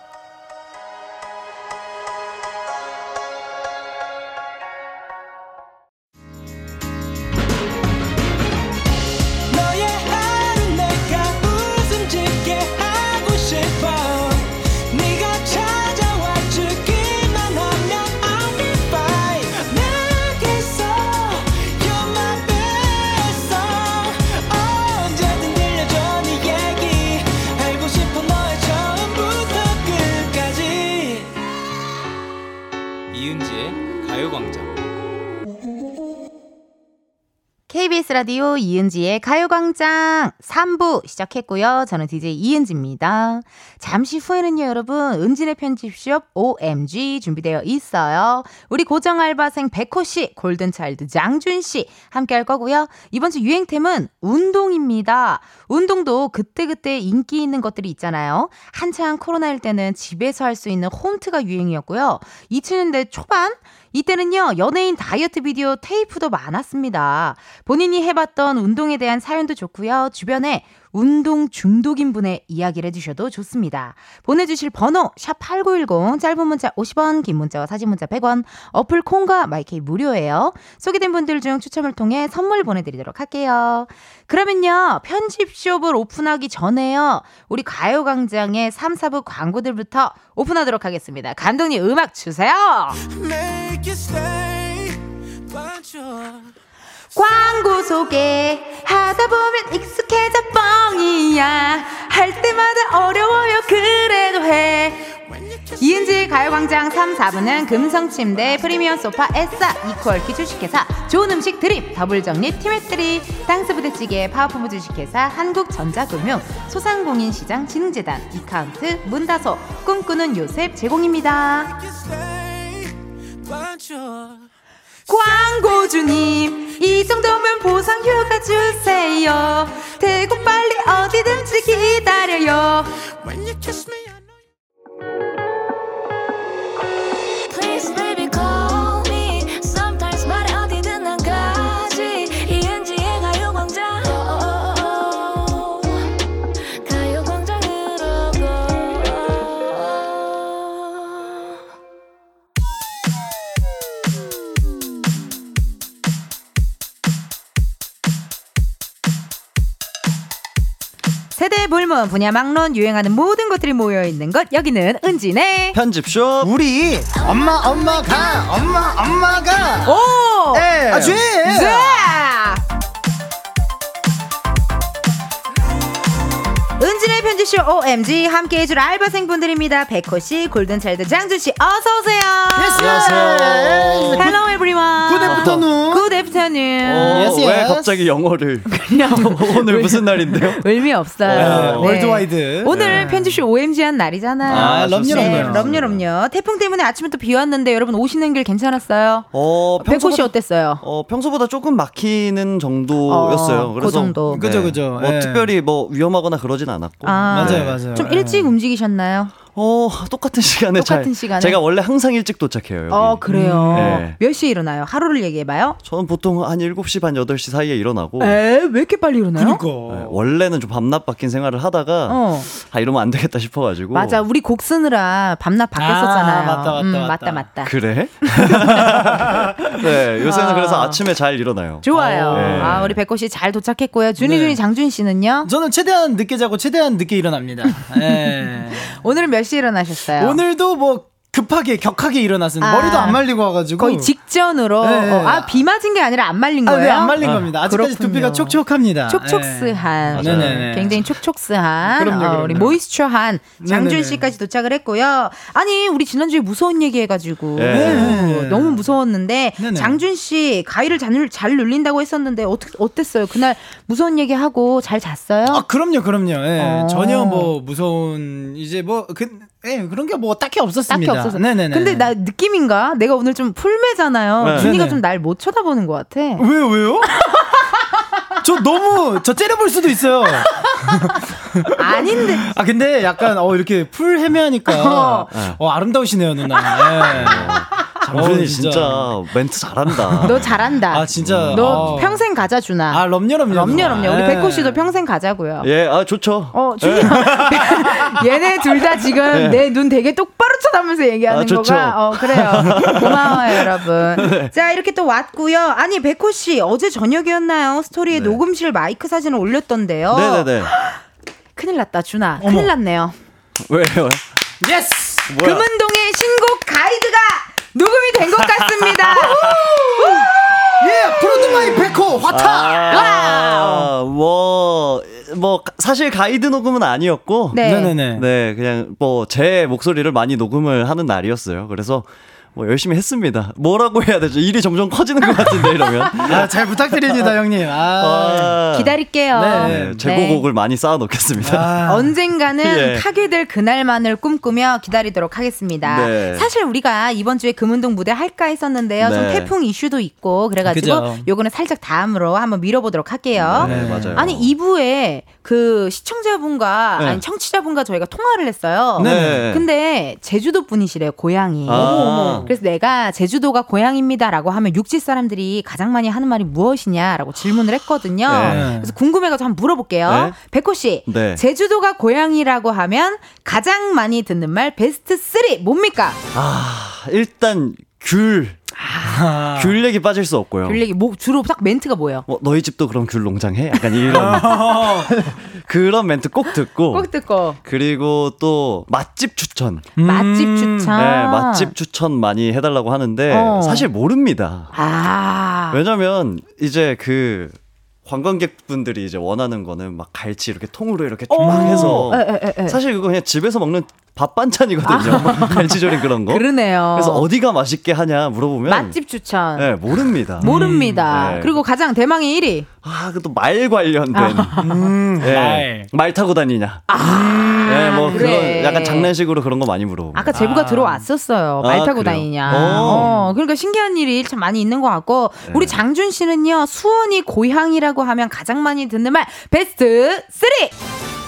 KBS 라디오 이은지의 가요광장 3부 시작했고요. 저는 DJ 이은지입니다. 잠시 후에는요, 여러분, 은진의 편집숍 OMG 준비되어 있어요. 우리 고정 알바생 백호 씨, 골든차일드 장준 씨 함께 할 거고요. 이번 주 유행템은 운동입니다. 운동도 그때그때 인기 있는 것들이 있잖아요. 한창 코로나일 때는 집에서 할 수 있는 홈트가 유행이었고요. 2000년대 초반 이때는요, 연예인 다이어트 비디오 테이프도 많았습니다. 본인이 해봤던 운동에 대한 사연도 좋고요. 주변에 운동 중독인 분의 이야기를 해주셔도 좋습니다. 보내주실 번호 샵8910 짧은 문자 50원 긴 문자와 사진 문자 100원 어플 콩과 마이케이 무료예요. 소개된 분들 중 추첨을 통해 선물 보내드리도록 할게요. 그러면요 편집숍을 오픈하기 전에요 우리 가요광장의 3, 4부 광고들부터 오픈하도록 하겠습니다. 감독님 음악 주세요. 광고 소개. 하다 보면 익숙해져 뻥이야. 할 때마다 어려워요. 그래도 해. 이은지의 가요광장 3, 4부는 금성침대, 프리미엄 소파, 에싸, 이퀄키 주식회사, 좋은 음식 드림, 더블정립, 티맵트리, 땅스부대찌개, 파워포무 주식회사, 한국전자금융, 소상공인시장 진흥재단, 이카운트, 문다소, 꿈꾸는 요셉 제공입니다. 광고주님 이 정도면 보상 휴가 주세요. 대고 빨리 어디든지 기다려요. Please baby 불문 분야 막론 유행하는 모든 것들이 모여 있는 것 여기는 은진의 편집쇼 우리 엄마 엄마가 엄마 엄마가 오! 예. 아주 자! 은진의 편지쇼 OMG 함께 해줄 알바생분들입니다. 백호씨, 골든차일드 장준씨, 어서오세요. 안녕하세요. Hello everyone. Good afternoon. Good afternoon. 어, Yes, 왜 yes. 갑자기 영어를 그냥 오늘 무슨 날인데요? 의미 없어요. 네, 네. Worldwide. 오늘 편집숍 OMG 한 날이잖아요. 아, 럼요, 네, 럼요. 럼요, 럼요. 태풍 때문에 아침부터 비 왔는데 여러분 오시는 길 괜찮았어요? 어, 백호 씨 평소보다- 어땠어요? 어, 평소보다 조금 막히는 정도였어요. 어, 그래서 그 정도. 그죠, 그죠. 뭐 예. 특별히 뭐 위험하거나 그러진 않았고. 아. 네. 맞아요, 맞아요. 좀 예. 일찍 움직이셨나요? 어, 똑같은 시간에 똑같은 잘- 시간에? 제가 원래 항상 일찍 도착해요. 여기. 어, 그래요. 네. 몇 시에 일어나요? 하루를 얘기해 봐요. 저는 보통 한 7시 반 8시 사이에 일어나고 에? 왜 이렇게 빨리 일어나요? 그니까. 네, 원래는 좀 밤낮 바뀐 생활을 하다가 어. 아 이러면 안 되겠다 싶어 가지고 맞아. 우리 곡 쓰느라 밤낮 바뀌었었잖아요. 아, 맞다, 맞다, 음, 맞다. 맞다, 맞다. 그래? 네, 요새는 아. 그래서 아침에 잘 일어나요. 좋아요. 네. 아, 우리 백호 씨 잘 도착했고요. 준이, 네. 준이, 장준 씨는요? 저는 최대한 늦게 자고 최대한 늦게 일어납니다. 예. 오늘은 몇 시에 일어나셨어요? 오늘도 뭐 급하게 격하게 일어났습니다. 아. 머리도 안 말리고 와가지고 거의 직전으로. 네. 어, 아, 비 맞은 게 아니라 안 말린 아, 거예요? 네, 안 말린 겁니다. 아직까지 그렇군요. 두피가 촉촉합니다. 촉촉스한, 예. 네네네. 굉장히 촉촉스한, 그럼요, 어, 그럼요. 우리 모이스처한 장준 네네네. 씨까지 도착을 했고요. 아니, 우리 지난주에 무서운 얘기 해가지고 네. 너무 무서웠는데. 장준 씨 가위를 잘, 잘 눌린다고 했었는데 어떻게 어땠어요? 그날 무서운 얘기 하고 잘 잤어요? 아, 그럼요, 그럼요. 예. 어. 전혀 뭐 무서운 이제 뭐 그, 예, 그런 게 뭐 딱히 없었습니다. 딱히 없어서. 네네네. 근데 나 느낌인가? 내가 오늘 좀 풀매잖아요. 네. 준이가. 좀 날 못 쳐다보는 것 같아. 왜요, 왜요? 저 너무 저 째려볼 수도 있어요. 아닌데. 아 근데 약간 어 이렇게 풀 헤매하니까 어. 어, 아름다우시네요 누나. 예. 장준이 어, 진짜. 멘트 잘한다. 너 잘한다. 아 진짜. 너 어. 평생 가자 준아. 아 럼요 럼요. 럼요. 럼요. 우리 예. 백호 씨도 평생 가자고요. 예, 아 좋죠. 어, 준이 얘네 둘 다 지금 내 눈 되게 똑바로 쳐다보면서 얘기하는 아, 좋죠. 거가 어 그래요. 고마워요, 여러분. 자, 이렇게 또 왔고요. 아니, 백호 씨 어제 저녁이었나요? 스토리에 네. 녹음실 마이크 사진을 올렸던데요. 네네네. 큰일 났다, 준아. 큰일 났네요. 왜요? Yes. 뭐야? 금은동의 신곡 가이드가 녹음이 된 것 같습니다. 예 Produced by 백호 화타. 아, 뭐, 뭐, 사실 가이드 녹음은 아니었고. 네. 네네네. 네, 그냥 뭐, 제 목소리를 많이 녹음을 하는 날이었어요. 그래서 뭐, 열심히 했습니다. 뭐라고 해야 되죠? 일이 점점 커지는 것 같은데, 이러면. 아 잘 부탁드립니다 형님. 아. 아, 기다릴게요. 네. 네, 재고곡을 많이 쌓아 놓겠습니다. 아. 언젠가는 예. 타게 될 그날만을 꿈꾸며 기다리도록 하겠습니다. 네. 사실 우리가 이번 주에 금운동 무대 할까 했었는데요. 좀 네. 태풍 이슈도 있고 그래 가지고 그죠. 요거는 살짝 다음으로 한번 밀어보도록 할게요. 네, 맞아요. 아니 2부에 그 시청자분과 네. 아니 청취자분과 저희가 통화를 했어요. 네. 근데 제주도 분이시래요 고향이. 아. 아. 그래서 내가 제주도가 고향입니다라고 하면 육지 사람들이 가장 많이 하는 말이 무엇이냐라고 질문을 했거든요. 네. 그래서 궁금해가지고 한번 물어볼게요. 네. 백호 씨, 네. 제주도가 고향이라고 하면 가장 많이 듣는 말 베스트 3 뭡니까? 아, 일단 귤. 귤 얘기 빠질 수 없고요. 귤 얘기 뭐 주로 딱 멘트가 뭐예요? 뭐 너희 집도 그럼 귤 농장해? 약간 이런 그런 멘트 꼭 듣고 꼭 듣고 그리고 또 맛집 추천. 맛집 추천. 네, 맛집 추천 많이 해달라고 하는데 어. 사실 모릅니다. 아. 왜냐면 이제 그 관광객분들이 이제 원하는 거는 막 갈치 이렇게 통으로 이렇게 쫙 해서 에, 에, 에, 에. 사실 그거 그냥 집에서 먹는 밥 반찬이거든요. 갈치조림 그런 거. 아. 그러네요. 그래서 어디가 맛있게 하냐 물어보면 맛집 추천. 네, 모릅니다. 모릅니다. 네. 그리고 가장 대망의 1위. 아, 그 또 말 관련된 음, 예, 말. 말 타고 다니냐. 예, 뭐 아, 그래. 그런 약간 장난식으로 그런 거 많이 물어보고. 아까 제보가 아. 들어왔었어요. 아, 말 타고 그래요? 다니냐. 어. 어, 그러니까 신기한 일이 참 많이 있는 것 같고 네. 우리 장준 씨는요 수원이 고향이라고 하면 가장 많이 듣는 말 베스트 3.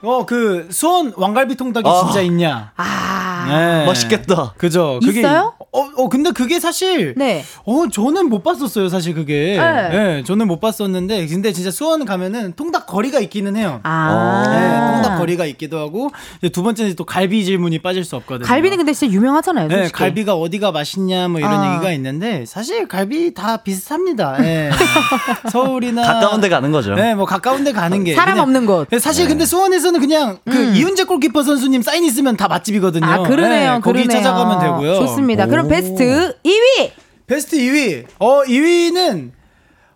어, 그 수원 왕갈비 통닭이 아. 진짜 있냐? 아, 네. 맛있겠다. 그죠. 그게 있어요? 어, 어, 근데 그게 사실 네. 어, 저는 못 봤었어요, 사실 그게. 네. 네, 저는 못 봤었는데 근데 진짜 수원 가면은 통닭 거리가 있기는 해요. 아, 네, 통닭 거리가 있기도 하고 이제 두 번째는 또 갈비 질문이 빠질 수 없거든요. 갈비는 근데 진짜 유명하잖아요. 네, 솔직히. 갈비가 어디가 맛있냐 뭐 이런 아. 얘기가 있는데 사실 갈비 다 비슷합니다. 예. 서울이나 가까운 데 가는 거죠. 네, 뭐 가까운 데 가는 게 사람 그냥- 없는 곳. 네, 사실 근데 수원에서 는 그냥 그 이훈재 골키퍼 선수님 사인 있으면 다 맛집이거든요. 아 그러네요. 네, 거기 그러네요. 찾아가면 되고요. 좋습니다. 그럼 오. 베스트 2위. 베스트 2위. 어, 2위는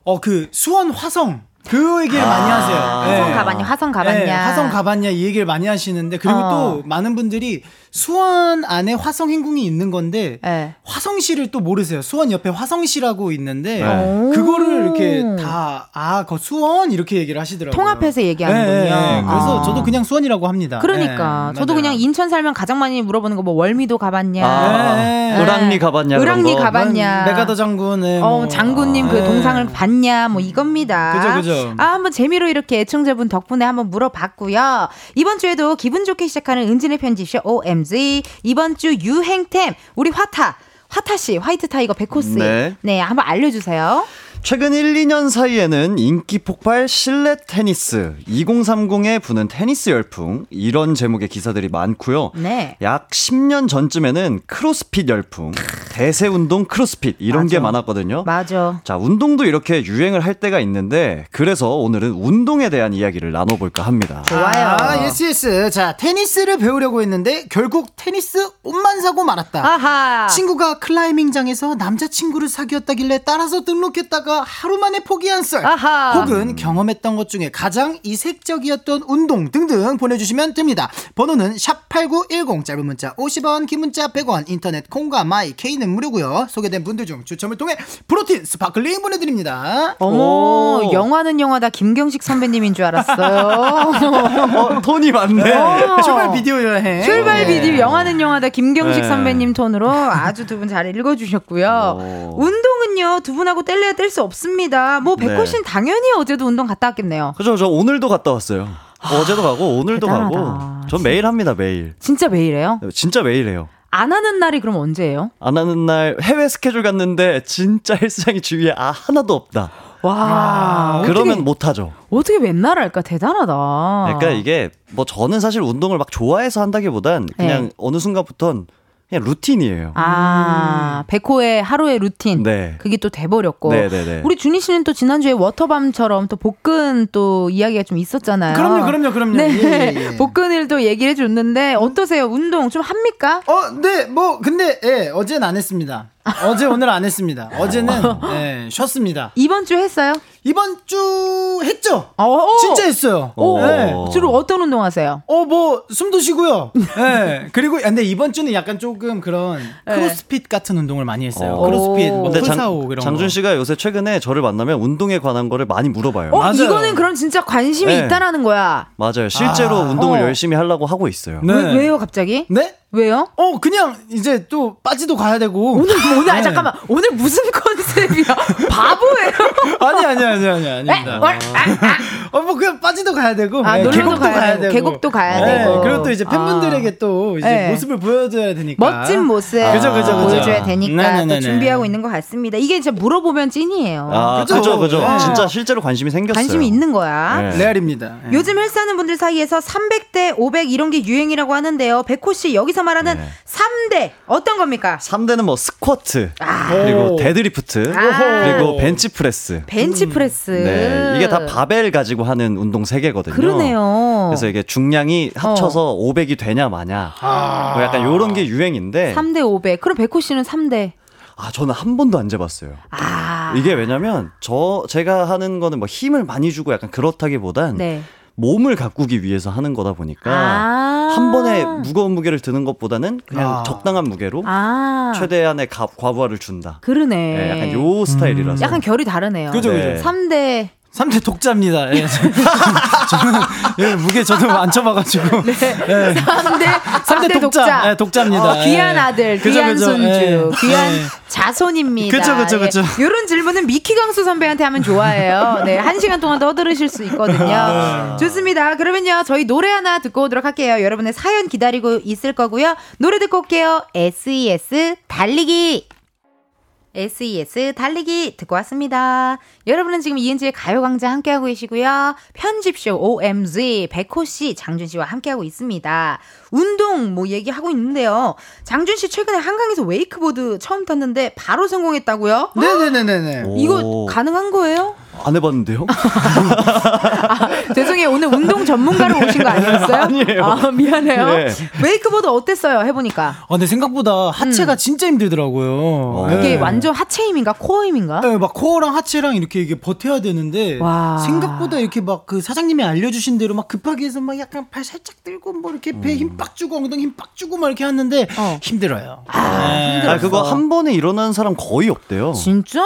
어 그 수원 화성. 그 얘기를 많이 하세요. 화성 네. 가봤냐? 화성 가봤냐? 네, 화성 가봤냐 이 얘기를 많이 하시는데 그리고 어. 또 많은 분들이 수원 안에 화성 행궁이 있는 건데 네. 화성시를 또 모르세요. 수원 옆에 화성시라고 있는데 네. 그거를 이렇게 다 아, 그 수원 이렇게 얘기를 하시더라고요. 통합해서 얘기하는군요. 네, 네. 그래서 아. 저도 그냥 수원이라고 합니다. 그러니까 네, 저도 맞아요. 그냥 인천 살면 가장 많이 물어보는 거 뭐 월미도 가봤냐? 아, 네. 을왕리 가봤냐 을왕리 거? 가봤냐? 메가더 장군 네, 어, 뭐. 장군님 그 네. 동상을 봤냐, 뭐 이겁니다. 그죠, 그죠. 아, 한번 재미로 이렇게 애청자분 덕분에 한번 물어봤고요. 이번 주에도 기분 좋게 시작하는 은지네 편집숍 OMG. 이번 주 유행템, 우리 화타. 화타 씨, White Tiger 백호 씨. 네. 네, 한번 알려주세요. 최근 1, 2년 사이에는 인기 폭발 실내 테니스, 2030에 부는 테니스 열풍 이런 제목의 기사들이 많고요. 네. 약 10년 전쯤에는 크로스핏 열풍, 대세 운동 크로스핏 이런 게 많았거든요. 맞아. 자, 운동도 이렇게 유행을 할 때가 있는데 그래서 오늘은 운동에 대한 이야기를 나눠 볼까 합니다. 좋아요. 아, yes, yes. 자, 테니스를 배우려고 했는데 결국 테니스 옷만 사고 말았다. 아하. 친구가 클라이밍장에서 남자 친구를 사귀었다길래 따라서 등록했다가 하루 만에 포기한 썰. 아하. 혹은 경험했던 것 중에 가장 이색적이었던 운동 등등 보내주시면 됩니다. 번호는 샵8910 짧은 문자 50원 긴 문자 100원 인터넷 콩과 마이 K는 무료고요. 소개된 분들 중 추첨을 통해 protein sparkling 보내드립니다. 어머, 오. 영화는 영화다 김경식 선배님인 줄 알았어요. 어, 돈이 많네. 출발 비디오 여행. 출발 네. 비디오 영화는 영화다 김경식 네. 선배님 톤으로 아주 두 분 잘 읽어주셨고요. 오. 운동은요 두 분하고 뗄래야 뗄 수 없습니다. 뭐 네. 백호 씨는 당연히 어제도 운동 갔다 왔겠네요. 그죠, 저 오늘도 갔다 왔어요. 어제도 가고 오늘도 대단하다. 가고. 전 매일 합니다, 매일. 진짜 매일 해요? 진짜 매일 해요. 안 하는 날이 그럼 언제예요? 안 하는 날 해외 스케줄 갔는데 진짜 헬스장이 주위에 아 하나도 없다. 와 그러면 못 하죠. 어떻게 맨날 할까 대단하다. 그러니까 이게 뭐 저는 사실 운동을 막 좋아해서 한다기보단 그냥 네. 어느 순간부터는 그냥 루틴이에요. 아 백호의 하루의 루틴. 네. 그게 또 돼버렸고. 네네네. 우리 준희 씨는 또 지난주에 워터밤처럼 또 복근 또 이야기가 좀 있었잖아요. 그럼요, 그럼요, 그럼요. 네. 예, 예, 예. 복근을 또 얘기를 해줬는데 어떠세요? 운동 좀 합니까? 어, 네, 뭐, 근데, 예, 어제는 안 했습니다. 어제, 오늘 안 했습니다. 어제는, 예, 쉬었습니다. 이번 주 했어요? 이번 주 했죠? 어, 진짜 했어요. 오. 네. 주로 어떤 운동 하세요? 어, 뭐, 숨도 쉬고요. 예. 그리고, 아, 근데 이번 주는 약간 조금 그런 네. 크로스핏 같은 운동을 많이 했어요. 어. 크로스핏, 뭐, 근데 풀사오 이런 장준 거. 씨가 요새 최근에 저를 만나면 운동에 관한 거를 많이 물어봐요. 어, 맞아요. 이거는 그럼 진짜 관심이 네. 있다라는 거야. 맞아요. 실제로 운동을 어. 열심히 하려고 하고 있어요. 네. 왜, 왜요, 갑자기? 네? 왜요? 어, 그냥 이제 또 빠지도 가야 되고. 오늘, 오늘, 아, 네. 잠깐만. 오늘 무슨 컨셉이야? 바보예요? 아니, 아니, 아니, 아니, 아닙니다. 에? 뭘? 아, 아. 어, 뭐, 그냥 빠지도 가야 되고 아, 네, 계곡도 가야 가야 되고, 되고 계곡도 가야 네, 되고. 그리고 또 이제 팬분들에게 아. 또 이제 네. 모습을 보여줘야 되니까 멋진 모습 그죠, 그죠, 그죠. 보여줘야 되니까 네네네네. 또 준비하고 있는 것 같습니다. 이게 진짜 물어보면 찐이에요. 아, 그죠. 그죠, 그죠. 네. 진짜 실제로 관심이 생겼어요. 관심이 있는 거야. 네. 레알입니다. 네. 요즘 헬스하는 분들 사이에서 3대 500 이런 게 유행이라고 하는데요. 백호 씨 여기서 말하는 네. 3대 어떤 겁니까? 3대는 뭐 스쿼트, 아. 그리고 오. 데드리프트, 아. 그리고 벤치프레스. 벤치 프레스. 네, 이게 다 바벨 가지고 하는 운동 세 개거든요. 그러네요. 그래서 이게 중량이 합쳐서 500이 되냐 마냐. 아. 뭐 약간 요런 게 유행인데 3대 500. 그럼 백호 씨는 3대. 아 저는 한 번도 안 재봤어요. 아. 이게 왜냐면 저 제가 하는 거는 뭐 힘을 많이 주고 약간 그렇다기보단 네. 몸을 가꾸기 위해서 하는 거다 보니까 아. 한 번에 무거운 무게를 드는 것보다는 그냥 아. 적당한 무게로 아. 최대한의 가, 과부하를 준다. 그러네. 네, 약간 요 스타일이라서. 약간 결이 다르네요. 그죠, 네. 그죠. 3대 3대 독자입니다. 예. 저는 예, 무게 저도 안 쳐봐가지고. 예. 3대, 3대 독자. 예, 독자입니다. 어, 귀한 예. 아들, 그죠, 귀한 그죠. 손주, 예. 귀한 예. 자손입니다. 그쵸, 그쵸, 그쵸. 이런 질문은 미키 강수 선배한테 하면 좋아해요. 네, 한 시간 동안 떠들으실 수 아. 있거든요. 좋습니다. 그러면요, 저희 노래 하나 듣고 오도록 할게요. 여러분의 사연 기다리고 있을 거고요. 노래 듣고 올게요. SES 달리기. SES 달리기 듣고 왔습니다. 여러분은 지금 이은지의 가요광장 함께하고 계시고요. 편집숍 OMG 백호씨, 장준씨와 함께하고 있습니다. 운동 뭐 얘기하고 있는데요. 장준씨 최근에 한강에서 웨이크보드 처음 탔는데 바로 성공했다고요? 네네네네네. 오. 이거 가능한 거예요? 안 해봤는데요? 아, 죄송해요. 오늘 운동 전문가로 오신 거 아니었어요? 아니에요. 아, 미안해요. 네. 웨이크보드 어땠어요? 해보니까. 아, 근데 생각보다 하체가 진짜 힘들더라고요. 어. 이게 예. 완전 하체 힘인가? 코어 힘인가? 네, 막 코어랑 하체랑 이렇게 이게 버텨야 되는데 와. 생각보다 이렇게 막 그 사장님이 알려주신 대로 막 급하게 해서 막 약간 팔 살짝 들고 뭐 이렇게 배힘빡 주고 엉덩이 힘 빡 주고 막 이렇게 하는데 어. 힘들어요. 아, 네. 아, 그거 한 번에 일어나는 사람 거의 없대요. 진짜?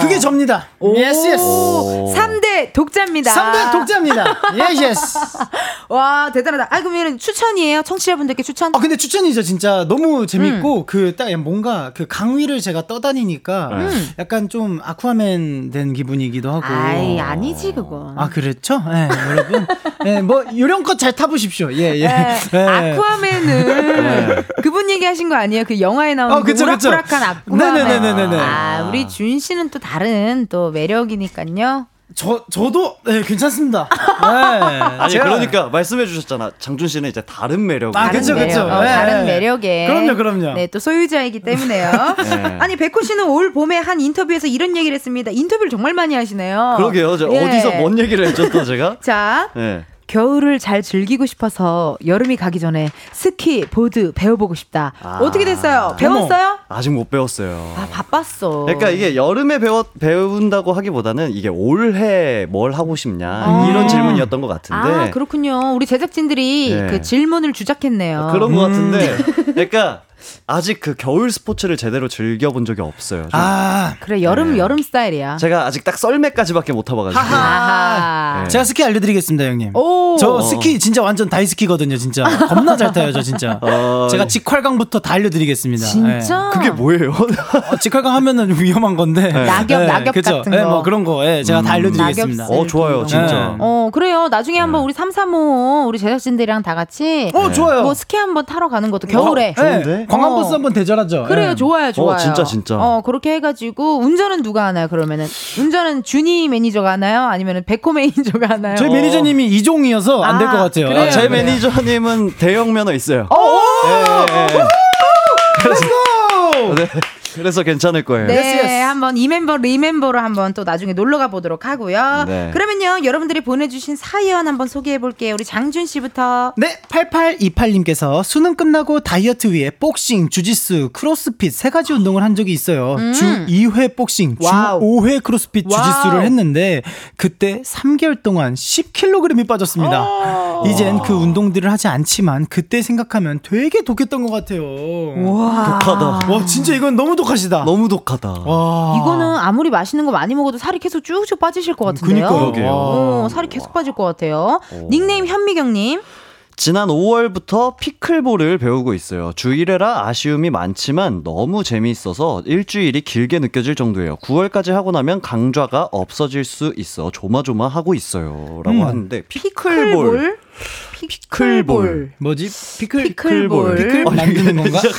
그게 접니다. Yes yes. 오. 3대 독자입니다. 3대 독자입니다. Yes yes. 와, 대단하다. 아, 그러면 추천이에요? 청취자분들께 추천? 아 근데 추천이죠 진짜 너무 재밌고 그딱 뭔가 그 강위를 제가 떠다니니까 약간 좀 아쿠아맨 된 기분이기도 하고. 아이, 아니지, 그건. 아 그랬죠? 예, 여러분. 예, 뭐 요령껏 잘 타보십시오. 예, 예. 네. 예. 아쿠아맨은 그분 얘기하신 거 아니에요? 그 영화에 나오는 어, 그쵸, 그 그쵸. 우락부락한 아쿠아맨. 네네네네네. 아, 우리 준 씨는 또 다른 또 매력이니까 요. 저 저도 네, 괜찮습니다. 네. 아니 제가- 그러니까 말씀해 주셨잖아. 장준 씨는 이제 다른 매력. 아, 다른 그쵸, 매력, 그쵸. 어, 네. 다른 매력에. 그럼요, 그럼요. 네, 또 소유자이기 때문에요. 네. 아니, 백호 씨는 올 봄에 한 인터뷰에서 이런 얘기를 했습니다. 인터뷰를 정말 많이 하시네요. 그러게요. 저 예. 어디서 뭔 얘기를 했죠 또 제가? 자, 네. 겨울을 잘 즐기고 싶어서 여름이 가기 전에 스키, 보드 배워보고 싶다. 아. 어떻게 됐어요? 배웠어요? 아직 못 배웠어요. 아, 바빴어. 그러니까 이게 여름에 배워, 배운다고 하기보다는 이게 올해 뭘 하고 싶냐 아. 이런 질문이었던 것 같은데 아, 그렇군요. 우리 제작진들이 네. 그 질문을 주작했네요. 그런 것 같은데 그러니까 아직 그 겨울 스포츠를 제대로 즐겨본 적이 없어요. 좀. 아, 그래, 여름, 네. 여름 스타일이야. 제가 아직 딱 썰매까지밖에 못 타봐가지고 아하. 네. 제가 스키 알려드리겠습니다, 형님. 오. 저 스키 진짜 완전 다이스키거든요, 진짜. 겁나 잘 타요, 저 진짜. 어, 제가 직활강부터 다 알려드리겠습니다. 진짜? 그게 뭐예요? 어, 직활강 하면은 위험한 건데. 낙엽, 낙엽 그쵸? 같은 네, 거. 뭐 그런 거, 예, 제가 다 알려드리겠습니다. 어 좋아요 진짜. 네. 어, 그래요. 나중에 한번 우리 335 우리 제작진들이랑 다 같이 어, 좋아요. 뭐 스키 한번 타러 가는 것도 겨울에. 네, 좋은데? 관광버스 어. 한번 대절하죠. 그래요, 예. 좋아요, 좋아요. 진짜, 진짜. 어, 그렇게 해가지고, 운전은 누가 하나요, 그러면은? 운전은 준이 매니저가 하나요? 아니면은 백호 매니저가 하나요? 저희 매니저님이 이종이어서 안 될것 아, 같아요. 그래요? 아, 제 그래요. 매니저님은 대형 면허 있어요. 예, 예, 예. 그래서, 네, 그래서 괜찮을 거예요. 네, Yes, yes. 한번 이 멤버, remember로 한번 또 나중에 놀러 가 보도록 하고요. 네. 그러면요, 여러분들이 보내주신 사연 한번 소개해 볼게요. 우리 장준 씨부터. 네, 8828님께서 수능 끝나고 다이어트 위해 복싱, 주짓수, 크로스핏 세 가지 운동을 한 적이 있어요. 주 2회 복싱, 주 음. Wow. 5회 크로스핏 wow. 주짓수를 했는데 그때 3개월 동안 10kg이 빠졌습니다. 어. 이젠 그 운동들을 하지 않지만 그때 생각하면 되게 독했던 것 같아요. 와. 독하다. 와, 진짜 이건 너무 독하시다. 너무 독하다. 와. 이거는 아무리 맛있는 거 많이 먹어도 살이 계속 쭉쭉 빠지실 것 같은데요. 그니까요. 어, 살이 계속 빠질 것 같아요. 닉네임 현미경님. 지난 5월부터 피클볼을 배우고 있어요. 주 1회라 아쉬움이 많지만 너무 재미있어서 일주일이 길게 느껴질 정도예요. 9월까지 하고 나면 강좌가 없어질 수 있어 조마조마하고 있어요. 라고 음. 하는데 피클볼. 피클볼. 뭐지? 피클 피클볼. 피클 만드는 건가?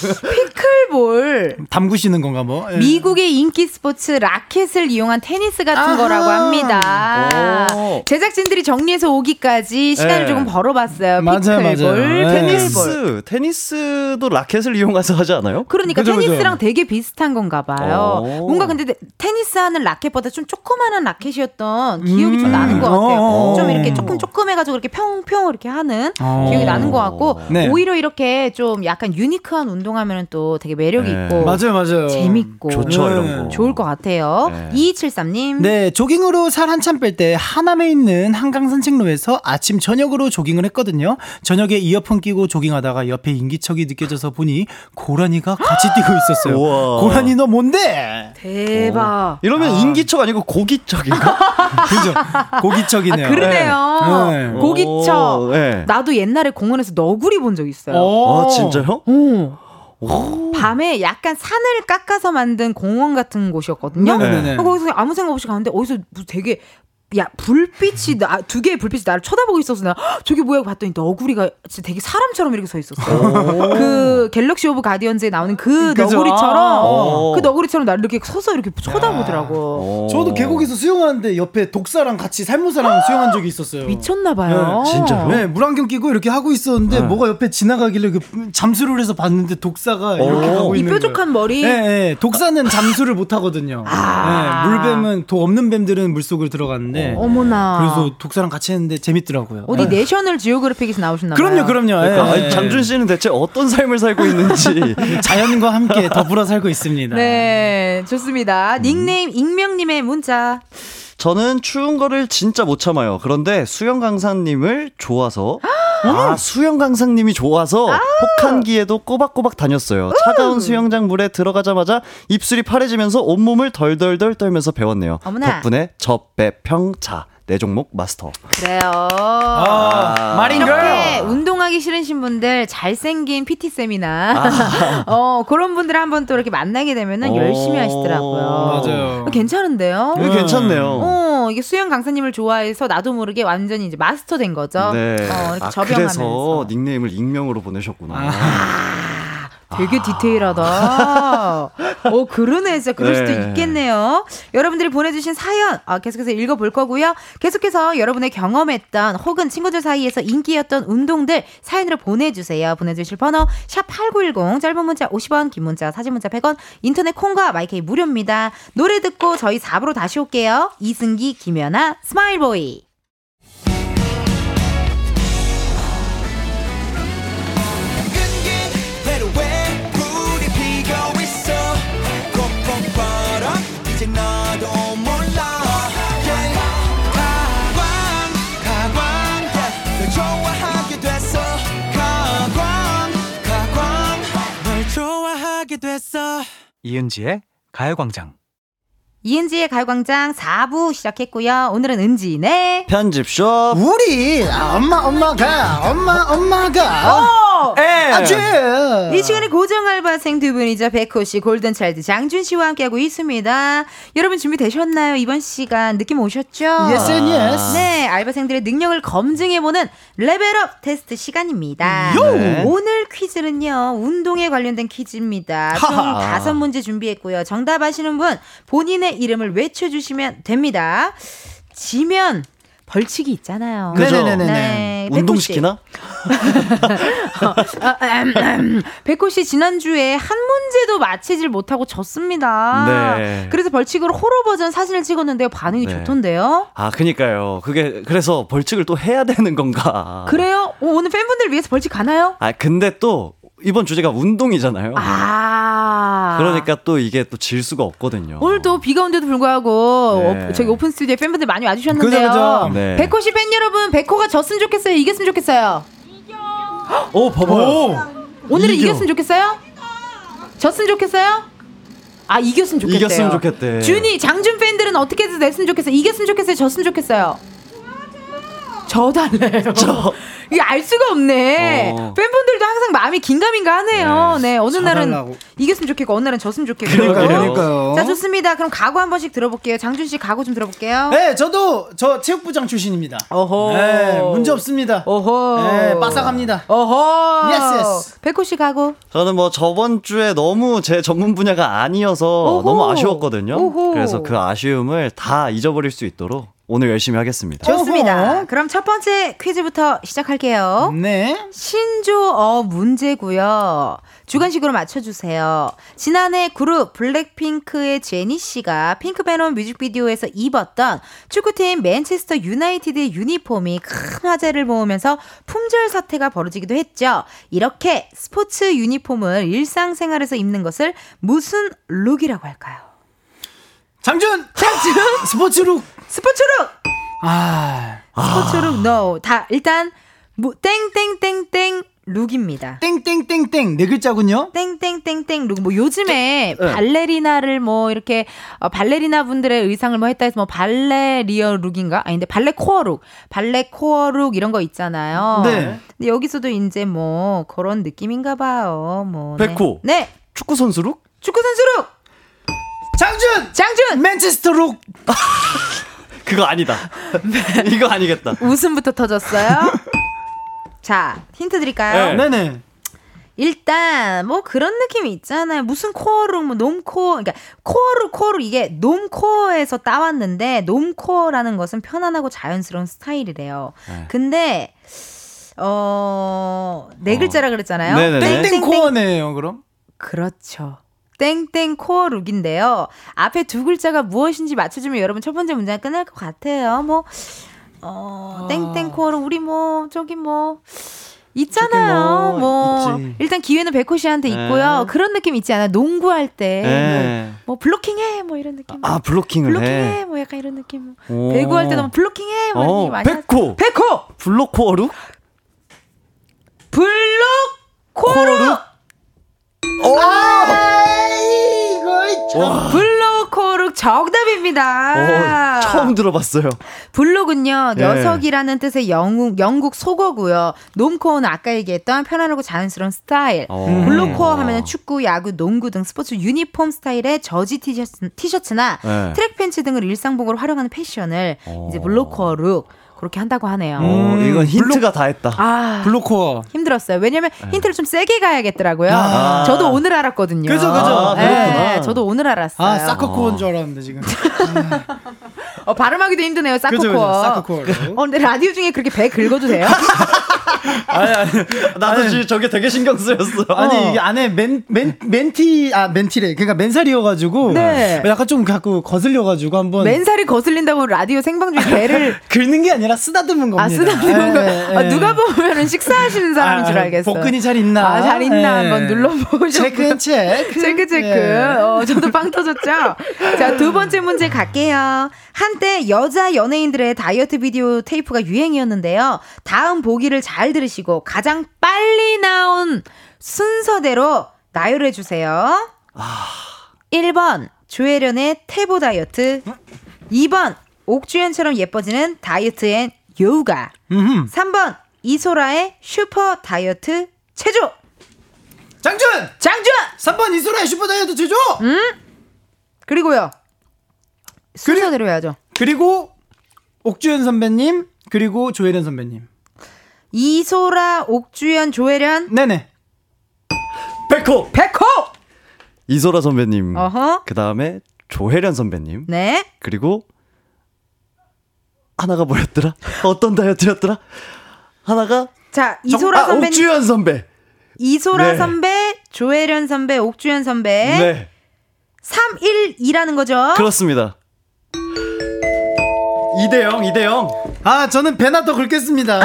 피클볼. 담그시는 건가 뭐? 예. 미국의 인기 스포츠 라켓을 이용한 테니스 같은 아하. 거라고 합니다. 오. 제작진들이 정리해서 오기까지 시간을 네. 조금 벌어봤어요. 맞아요, 피클볼, 맞아요. 네. 피클볼. 테니스, 테니스도 라켓을 이용해서 하지 않아요? 그러니까 그죠, 그죠. 테니스랑 되게 비슷한 건가 봐요. 오. 뭔가 근데 테니스 하는 라켓보다 좀 조그마한 라켓이었던 기억이 좀 음. 나는 것 같아요. 어. 좀 이렇게 조금 조그매가지고 이렇게 평평 이렇게 하는 어. 기억이 나는 것 같고 네. 오히려 이렇게 좀 약간 유니크한 운동하면 또 되게 매력이 네. 있고 맞아요, 맞아요. 재밌고 좋죠, 네. 이런 거. 좋을 것 같아요. 네. 2273님. 네, 조깅으로 살 한참 뺄 때 하남에 있는 한강 산책로에서 아침 저녁으로 조깅을 했거든요. 저녁에 이어폰 끼고 조깅하다가 옆에 인기척이 느껴져서 보니 고라니가 같이 뛰고 있었어요. 우와. 고라니 너 뭔데? 대박. 이러면 인기척 아니고 고기척인가? 그죠? 고기척이네요. 아, 그러네요. 네. 고기척. 오, 네. 나도 옛날에 공원에서 너구리 본 적 있어요. 어. 아, 진짜요? 오. 오. 밤에 약간 산을 깎아서 만든 공원 같은 곳이었거든요. 네네네. 거기서 아무 생각 없이 가는데 어디서 뭐 되게 야 불빛이 나 두 개의 불빛이 나를 쳐다보고 있어서 나 "헉, 저게 뭐야 봤더니 너구리가 진짜 되게 사람처럼 이렇게 서 있었어요. 그 Galaxy of Guardians에 나오는 그 그죠? 너구리처럼 아. 그 너구리처럼 나를 이렇게 서서 이렇게 쳐다보더라고. 저도 계곡에서 수영하는데 옆에 독사랑 같이 살모사랑 수영한 적이 있었어요. 미쳤나 봐요. 네, 진짜요? 네, 물안경 끼고 이렇게 하고 있었는데 뭐가 옆에 지나가길래 그 잠수를 해서 봤는데 독사가 이렇게 오. 가고 이 있는 뾰족한 머리. 거예요. 네, 네, 독사는 잠수를 못 하거든요. 아. 네, 물뱀은 독 없는 뱀들은 물속으로 들어가는데 어머나. 그래서 독사랑 같이 했는데 재밌더라고요. 어디 네. 내셔널 지오그래픽에서 나오셨나 봐요. 그럼요, 그럼요. 그러니까 예. 장준 씨는 대체 어떤 삶을 살고 있는지. 자연과 함께 더불어 살고 있습니다. 네, 좋습니다. 음. 닉네임 익명님의 문자. 저는 추운 거를 진짜 못 참아요. 그런데 수영 강사님을 좋아서 아 수영 강사님이 좋아서 혹한기에도 꼬박꼬박 다녔어요. 차가운 수영장 물에 들어가자마자 입술이 파래지면서 온몸을 덜덜덜 떨면서 배웠네요. 어머나. 덕분에 접배 평차 내 종목 마스터. 그래요. 아, 마린 이렇게 걸. 운동하기 싫으신 분들 잘생긴 PT 쌤이나 아. 어 그런 분들 한번 또 이렇게 만나게 되면은 오. 열심히 하시더라고요. 맞아요. 괜찮은데요? 이거 괜찮네요. 어 이게 수영 강사님을 좋아해서 나도 모르게 완전히 이제 마스터 된 거죠. 네. 어, 이렇게 아, 접영하면서. 그래서 닉네임을 익명으로 보내셨구나. 되게 디테일하다. 어, 그러네. 진짜 그럴 수도 네. 있겠네요. 여러분들이 보내주신 사연, 아, 계속해서 읽어볼 거고요. 계속해서 여러분의 경험했던 혹은 친구들 사이에서 인기였던 운동들 사연으로 보내주세요. 보내주실 번호, 샵8910, 짧은 문자 50원, 긴 문자, 사진 문자 100원, 인터넷 콩과 마이케이 무료입니다. 노래 듣고 저희 4부로 다시 올게요. 이승기, 김연아, Smile Boy. 됐어 이은지의 가요광장. 이은지의 가요광장 4부 시작했고요. 오늘은 은지네. 편집숍. 우리 엄마 엄마가 엄마 엄마가 에. 아주 이 시간에 고정 알바생 두 분이죠. 백호 씨, 골든차일드 장준 씨와 함께하고 있습니다. 여러분 준비되셨나요? 이번 시간 느낌 오셨죠? Yes and yes. 네, 알바생들의 능력을 검증해보는 레벨업 테스트 시간입니다. 네. 오늘 퀴즈는요, 운동에 관련된 퀴즈입니다. 총 하하. 다섯 문제 준비했고요. 정답 아시는 분 본인의 이름을 외쳐주시면 됩니다. 지면 벌칙이 있잖아요. 네네네네. 네, 운동 백호 씨. 시키나? 아, 음, 음. 백호 씨 지난주에 한 문제도 맞히질 못하고 졌습니다. 네. 그래서 벌칙으로 호러 버전 사진을 찍었는데요. 반응이 네. 좋던데요. 아, 그니까요. 그게 그래서 벌칙을 또 해야 되는 건가? 그래요? 오, 오늘 팬분들 위해서 벌칙 가나요? 아, 근데 또 이번 주제가 운동이잖아요. 아. 그러니까 또 이게 또 질 수가 없거든요. 오늘 또 비가 온데도 불구하고 네. 오- 저기 오픈 스튜디오에 팬분들 많이 와주셨는데요. 그죠, 그죠. 네. 백호 씨 팬 여러분, 백호가 졌으면 좋겠어요. 이겼으면 좋겠어요. 오, 봐봐요. 오 오늘은 이겨. 이겼으면 좋겠어요? 졌으면 좋겠어요? 아 이겼으면 좋겠대요. 이겼으면 좋겠대. 준이 장준 팬들은 어떻게 해서 냈으면 좋겠어요? 이겼으면 좋겠어요? 졌으면 좋겠어요? 져 달래요. 이게 알 수가 없네. 어. 팬분들도 항상 마음이 긴가민가 하네요. 네, 어느 날은 달라고. 이겼으면 좋겠고, 어느 날은 졌으면 좋겠고. 그러니까요. 그러니까요. 자, 좋습니다. 그럼 각오 한 번씩 들어볼게요. 장준 씨 각오 좀 들어볼게요. 네, 저도 저 체육부장 출신입니다. 어허. 네, 문제 없습니다. 어허. 네, 빠삭합니다. 어허. Yes, yes. 백호 씨 각오. 저는 뭐 저번 주에 너무 제 전문 분야가 아니어서 오호. 너무 아쉬웠거든요. 오호. 그래서 그 아쉬움을 다 잊어버릴 수 있도록 오늘 열심히 하겠습니다. 좋습니다. 어허. 그럼 첫 번째 퀴즈부터 시작할게요. 네. 신조어 문제고요. 주관식으로 맞춰주세요. 지난해 그룹 블랙핑크의 제니 씨가 핑크베놈 뮤직비디오에서 입었던 축구팀 맨체스터 유나이티드의 유니폼이 큰 화제를 모으면서 품절 사태가 벌어지기도 했죠. 이렇게 스포츠 유니폼을 일상생활에서 입는 것을 무슨 look이라고 할까요? 장준! 장준! 스포츠look! 스포츠look! 아, 스포츠룩 no. 다 일단 뭐 땡땡땡땡 look입니다. 땡땡땡땡 네 글자군요. 땡땡땡땡 look. 뭐 요즘에 네. 발레리나를 뭐 이렇게 어, 발레리나 분들의 의상을 뭐 했다 해서 뭐 발레 리어 look인가? 아닌데 ballet core look, ballet core look 이런 거 있잖아요. 네. 근데 여기서도 이제 뭐 그런 느낌인가 봐요. 뭐 네. 백호. 네. 축구 선수 look? 축구 선수 look. 장준! 장준. 맨체스터 look! 그거 아니다. 이거 아니겠다. 웃음부터 터졌어요. 자, 힌트 드릴까요? 네. 네네. 일단 뭐 그런 느낌이 있잖아요. 무슨 core look, 뭐 normcore, 그러니까 코어룩, 코어룩 이게 놈코어에서 따왔는데 놈코어라는 것은 편안하고 자연스러운 스타일이래요. 네. 근데 어네 글자라 그랬잖아요. 네네네. 땡땡 core네요, 그럼. 그렇죠. 땡땡 core look인데요. 앞에 두 글자가 무엇인지 맞춰주면 여러분 첫 번째 문제가 끝날 것 같아요. 뭐, 어, 땡땡 core look, 우리 뭐, 저기 뭐, 있잖아요. 뭐, 뭐. 일단 기회는 백호 씨한테 네. 있고요. 그런 느낌 있지 않아요? 농구할 때. 네. 뭐, 뭐 블로킹해, 뭐 이런 느낌. 아, 블로킹을 블로킹해, 해. 뭐 약간 이런 느낌. 오. 배구할 때도 뭐 블로킹해, 뭐 이런 어, 느낌 많이 하죠. 백호. 백호! blokecore look? bloke core look! 와. bloke core look 정답입니다. 어, 처음 들어봤어요. bloke은요 네. 녀석이라는 뜻의 영국 영국 속어고요. normcore는 아까 얘기했던 편안하고 자연스러운 스타일. 어. blokecore 하면은 축구, 야구, 농구 등 스포츠 유니폼 스타일의 저지 티셔츠, 티셔츠나 네. 트랙 팬츠 등을 일상복으로 활용하는 패션을 어. 이제 blokecore look 그렇게 한다고 하네요. 어, 이건 힌트가 다 했다. 아 블로코어. 힘들었어요. 왜냐면 네. 힌트를 좀 세게 가야겠더라고요. 아. 저도 오늘 알았거든요. 그죠, 그죠. 아, 네. 저도 오늘 알았어요. 아, 사커코어인 줄 알았는데, 지금. 어, 발음하기도 힘드네요. 사코코어. 어, 근데 라디오 중에 그렇게 배 긁어도 돼요? 아니, 아니. 나도 지금 저게 되게 신경 쓰였어. 아니 이게 안에 맨, 맨, 맨티 아 맨티래 그러니까 맨살이어가지고 네. 약간 좀 갖고 거슬려가지고 한번 맨살이 거슬린다고 라디오 생방 중에 배를 긁는 게 아니라 쓰다듬은 겁니다. 아 쓰다듬는 거. 예, 아, 예. 누가 보면은 식사하시는 사람인 아, 줄 알겠어요. 복근이 잘 있나? 아, 잘 있나 예. 한번 눌러보죠. 체크 체크 체크 체크. 예. 어, 저도 빵 터졌죠. 자, 두 번째 문제 갈게요. 한때 여자 연예인들의 다이어트 비디오 테이프가 유행이었는데요. 다음 보기를 잘 들으시고 가장 빨리 나온 순서대로 나열해 주세요. 1번 조혜련의 태보 다이어트. 2번 옥주현처럼 예뻐지는 다이어트 and 요가. 음흠. 3번 이소라의 슈퍼 다이어트 체조. 장준 장준! 3번 이소라의 슈퍼 다이어트 체조 그리고요. 순서대로 해야죠. 그리고 옥주현 선배님 그리고 조혜련 선배님 이소라, 옥주현, 조혜련, 네네 백호! 백호! 이소라 선배님. 어허. 그 다음에 조혜련 선배님. 네. 그리고 하나가 뭐였더라? 어떤 다이어트였더라? 하나가 자, 이소라 아, 선배, 옥주현 선배. 이소라 네. 선배, 조혜련 선배, 옥주현 선배. 네. 3, 1, 2라는 거죠. 그렇습니다. 2대 0, 2대 0. 아 저는 배나 더 긁겠습니다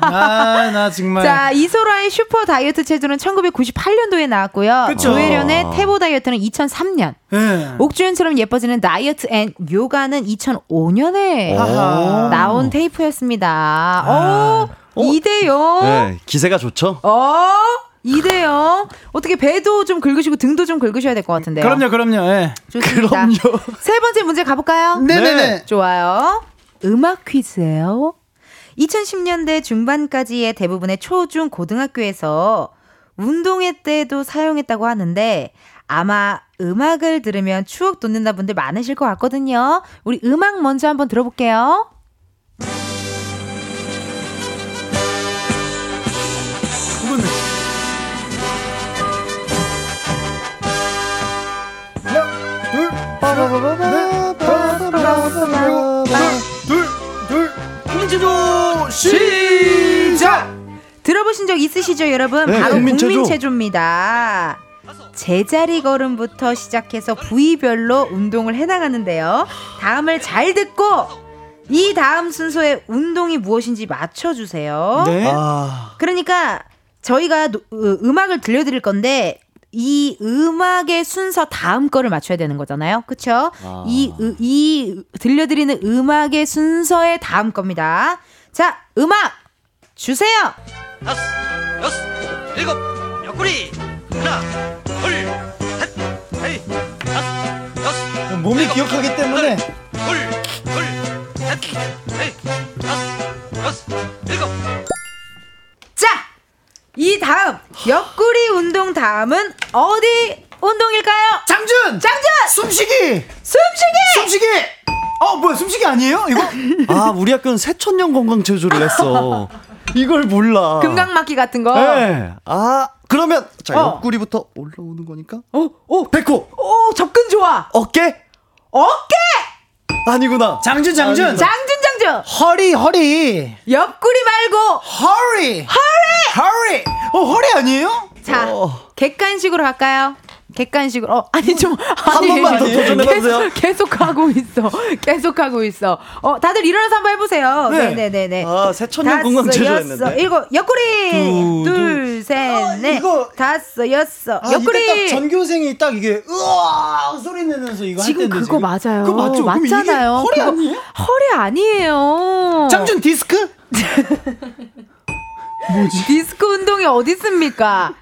아나 정말 자, 이소라의 슈퍼 다이어트 체조는 1998년도에 나왔고요. 그쵸. 조혜련의 태보 다이어트는 2003년. 예. 옥주현처럼 예뻐지는 다이어트 and 요가는 2005년에 아하. 나온 테이프였습니다. 어, 2대0. 네, 기세가 좋죠? 어? 2대0. 어떻게 배도 좀 긁으시고 등도 좀 긁으셔야 될 것 같은데요. 그럼요 그럼요 예. 좋습니다. 세 번째 문제 가볼까요? 네네 네 좋아요. 음악 퀴즈예요. 2010년대 중반까지의 대부분의 초, 중, 고등학교에서 운동회 때도 사용했다고 하는데 아마 음악을 들으면 추억 돋는다 분들 많으실 것 같거든요. 우리 음악 먼저 한번 들어볼게요. 둘둘둘 김치조 시작. 들어보신 적 있으시죠, 여러분? 네, 바로 국민체조. 국민체조 입니다. 제자리 걸음부터 시작해서 부위별로 운동을 해나가는데요. 다음을 잘 듣고 이 다음 순서의 운동이 무엇인지 맞춰주세요. 네. 아, 그러니까 저희가 노- 으, 음악을 들려드릴 건데 이 음악의 순서 다음 거를 맞춰야 되는 거잖아요. 그쵸? 아. 이, 으- 이 둘려드리는 음악의 순서의 다음 겁니다. 자, 음악 주세요. 다섯, 여섯, 일곱, 옆구리. 하나, 둘, 셋, 넷, 다섯, 여섯, 몸이 기억하기 때문에 둘, 둘, 셋, 넷, 다섯, 여섯, 일곱. 자, 이 다음 옆구리 운동 다음은 어디 운동일까요? 장준 장준! 숨쉬기 숨쉬기! 숨쉬기 어 뭐야 숨쉬기 아니에요 이거 아, 우리 학교는 새천년 건강체조를 했어. 이걸 몰라. 금강막기 같은 거. 네. 아, 그러면 자, 어. 옆구리부터 올라오는 거니까. 어, 오, 배꼽, 오, 접근 좋아. 어깨? 어깨! 아니구나. 장준 장준 장준 장준. 허리 허리 옆구리 말고 허리 허리 허리 어 허리 아니에요? 자, 어. 객관식으로 갈까요? 객관식으로. 어, 아니 좀 아니, 번만 더 도전해봐주세요. 계속, 하고 있어. 계속 하고 있어. 어, 다들 일어나서 한번 해보세요. 네, 네, 네, 네. 아, 새천년 건강체조 했는데. 일곱, 옆구리. 두, 둘, 셋, 아, 넷, 이거- 다섯, 여섯. 아, 옆구리. 전교생이 딱 이게 으아 소리 내면서 이거 지금 할 텐데 그거 맞아요. 그거 맞죠? 맞잖아요. 허리 아니에요? 허리 아니에요. 장준 디스크? 디스코 운동이 어디 있습니까?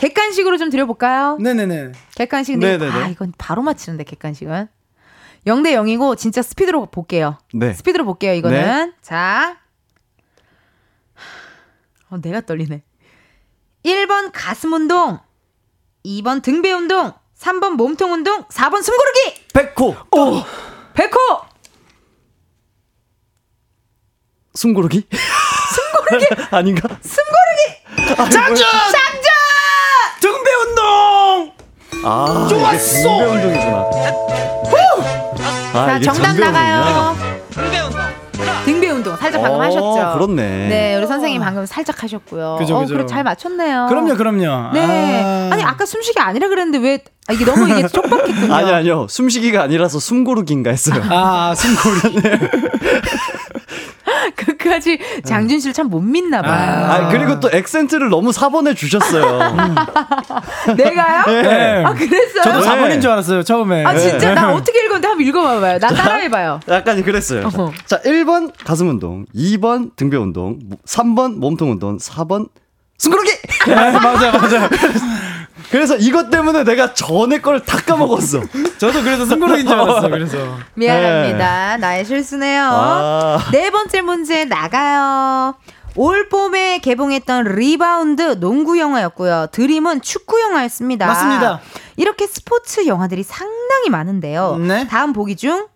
객관식으로 좀 드려볼까요? 네네네 객관식인데 네네네. 아 이건 바로 맞히는데 객관식은 0대 0이고 진짜 스피드로 볼게요. 네. 스피드로 볼게요 이거는 자 어, 내가 떨리네 1번 가슴 운동 2번 등배 운동 3번 몸통 운동 4번 숨고르기 백호. 어. 백호 숨고르기? 숨고르기? 아닌가? 숨고르기 장준 등배 운동 아, 좋았어! 이게 등배 운동이구나. 아, 자 이게 정답 나가요 등배 운동. 등배 운동 살짝 방금 어, 하셨죠 그렇네. 네 우리 선생님 방금 살짝 하셨고요 그죠, 어, 그죠. 그래 잘 맞췄네요 그럼요 그럼요 네. 아. 아니 아까 숨쉬기 아니라 그랬는데 왜 아, 이게 너무 이게 촉박했군요. 아니 아니요. 숨쉬기가 아니라서 숨고르기인가 했어요. 아 숨고르기 끝까지 장준 씨를 참 못 믿나 봐요. 아, 그리고 또 액센트를 너무 4번에 주셨어요. 내가요? 네. 아 그랬어요? 저도 네. 4번인 줄 알았어요 처음에 아 진짜 나 어떻게 읽었는데 한번 읽어봐봐요. 나 따라해봐요. 약간 그랬어요. 어허. 자, 1번 가슴 운동, 2번 등배 운동, 3번 몸통 운동, 4번 숨고르기! 네, 맞아 맞아 그래서 이것 때문에 내가 전에 걸 다 까먹었어. 저도 그래서 숨고르기인 줄 알았어 그래서 미안합니다. 나의 실수네요. 아. 네 번째 문제 나가요. 올 봄에 개봉했던 리바운드 농구 영화였고요. 드림은 축구 영화였습니다. 맞습니다. 이렇게 스포츠 영화들이 상당히 많은데요. 네. 다음 보기 중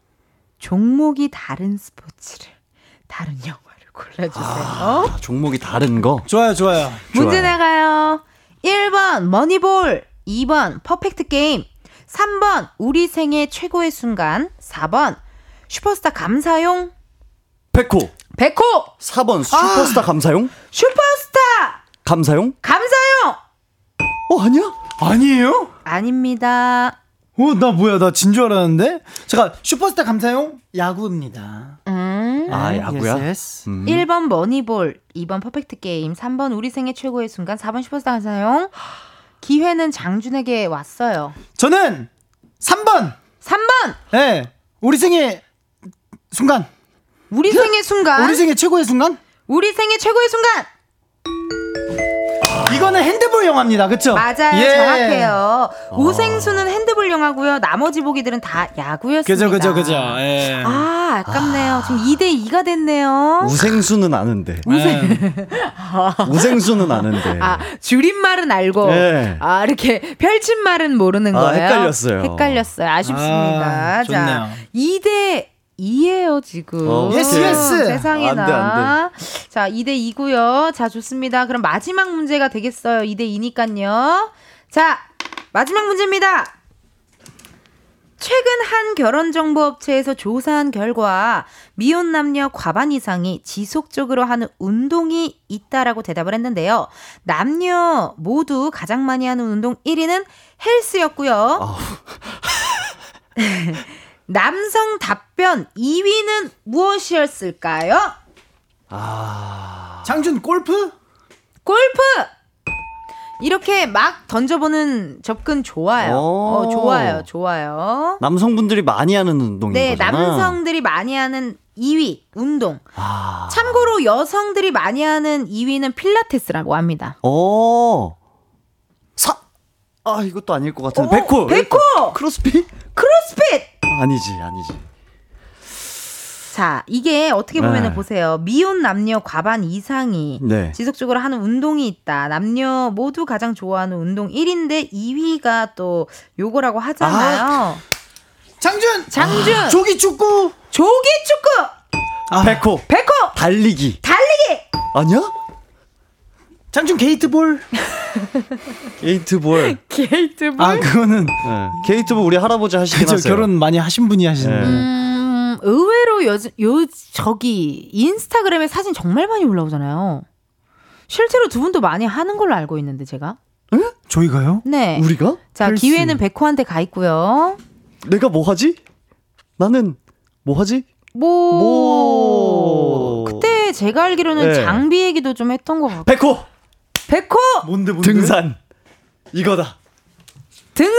종목이 다른 스포츠를 다른 영화를 골라주세요. 아, 종목이 다른 거. 좋아요 좋아요 문제 좋아요. 나가요. 1번 머니볼, 2번 퍼펙트 게임, 3번 우리 생애 최고의 순간, 4번 슈퍼스타 감사용, 백호. 백호 4번 슈퍼스타 감사용? 슈퍼스타 감사용? 감사용 어, 아니야? 아니에요? 아닙니다. 어, 나 뭐야, 나 진 줄 알았는데? 잠깐, 슈퍼스타 감사용 야구입니다. 음. 아, 야구야? yes, yes. 음. 1번 머니볼, 2번 퍼펙트 게임, 3번 우리 생애 최고의 순간, 4번 슈퍼스타 감사용. 기회는 장준에게 왔어요. 저는 3번! 3번 예, 우리 생의 순간. 우리 생애 순간. 우리 생의 최고의 순간? 우리 생애 최고의 순간. 이거는 핸드볼 영화입니다. 그쵸? 맞아요. 예. 정확해요. 우생수는 핸드볼 영화고요. 나머지 보기들은 다 야구였습니다. 그죠, 그죠, 그죠. 예. 아, 아깝네요. 지금 2대 2가 됐네요. 우생수는 아는데. 네. 우생순은 아는데. 아, 줄임말은 알고, 네. 아, 이렇게 펼친 말은 모르는 아, 거예요. 헷갈렸어요. 헷갈렸어요. 아쉽습니다. 아, 좋네요. 자, 2대 2예요, 지금. 어, yes, yes. 세상에나. 안 돼, 안 자, 2대 2고요. 자, 좋습니다. 그럼 마지막 문제가 되겠어요. 2대 2니까요. 자, 마지막 문제입니다. 최근 한 결혼정보업체에서 조사한 결과 미혼 남녀 과반 이상이 지속적으로 하는 운동이 있다라고 대답을 했는데요. 남녀 모두 가장 많이 하는 운동 1위는 헬스였고요. 남성 답변 2위는 무엇이었을까요? 장준 골프? 골프! 이렇게 막 던져보는 접근 좋아요. 오. 어, 좋아요, 좋아요. 남성분들이 많이 하는 운동인 네, 거잖아. 남성들이 많이 하는 2위, 운동. 아. 참고로 여성들이 많이 하는 2위는 필라테스라고 합니다. 어. 사. 아 이것도 아닐 것 같은데. 백호. 백호! 크로스핏? 크로스핏! 아니지, 아니지. 자, 이게 어떻게 보면 네. 은 보세요. 미혼 남녀 과반 이상이 네. 지속적으로 하는 운동이 있다. 남녀 모두 가장 좋아하는 운동 1위인데 2위가 또 요거라고 하잖아요. 장준! 장준! 조기 축구! 조기 축구! 아, 백호. 백호! 달리기. 달리기! 아니야? 장준 게이트볼. 게이트볼. 게이트볼? 아, 그거는. 네. 게이트볼 우리 할아버지 하시긴 그죠, 하세요. 결혼 많이 하신 분이 하시는. 네. 음, 의외로 요, 요, 저기, 인스타그램에 사진 정말 많이 올라오잖아요. 실제로 두 분도 많이 하는 걸로 알고 있는데, 제가. 저희가요? 네. 우리가? 자, 헬스. 기회는 백호한테 가 있고요. 내가 뭐 하지? 나는 뭐 하지? 뭐, 뭐. 그때 제가 알기로는 네. 장비 얘기도 좀 했던 것 같고. 백호. 백호! 뭔데, 뭔데? 등산. 이거다. 등산!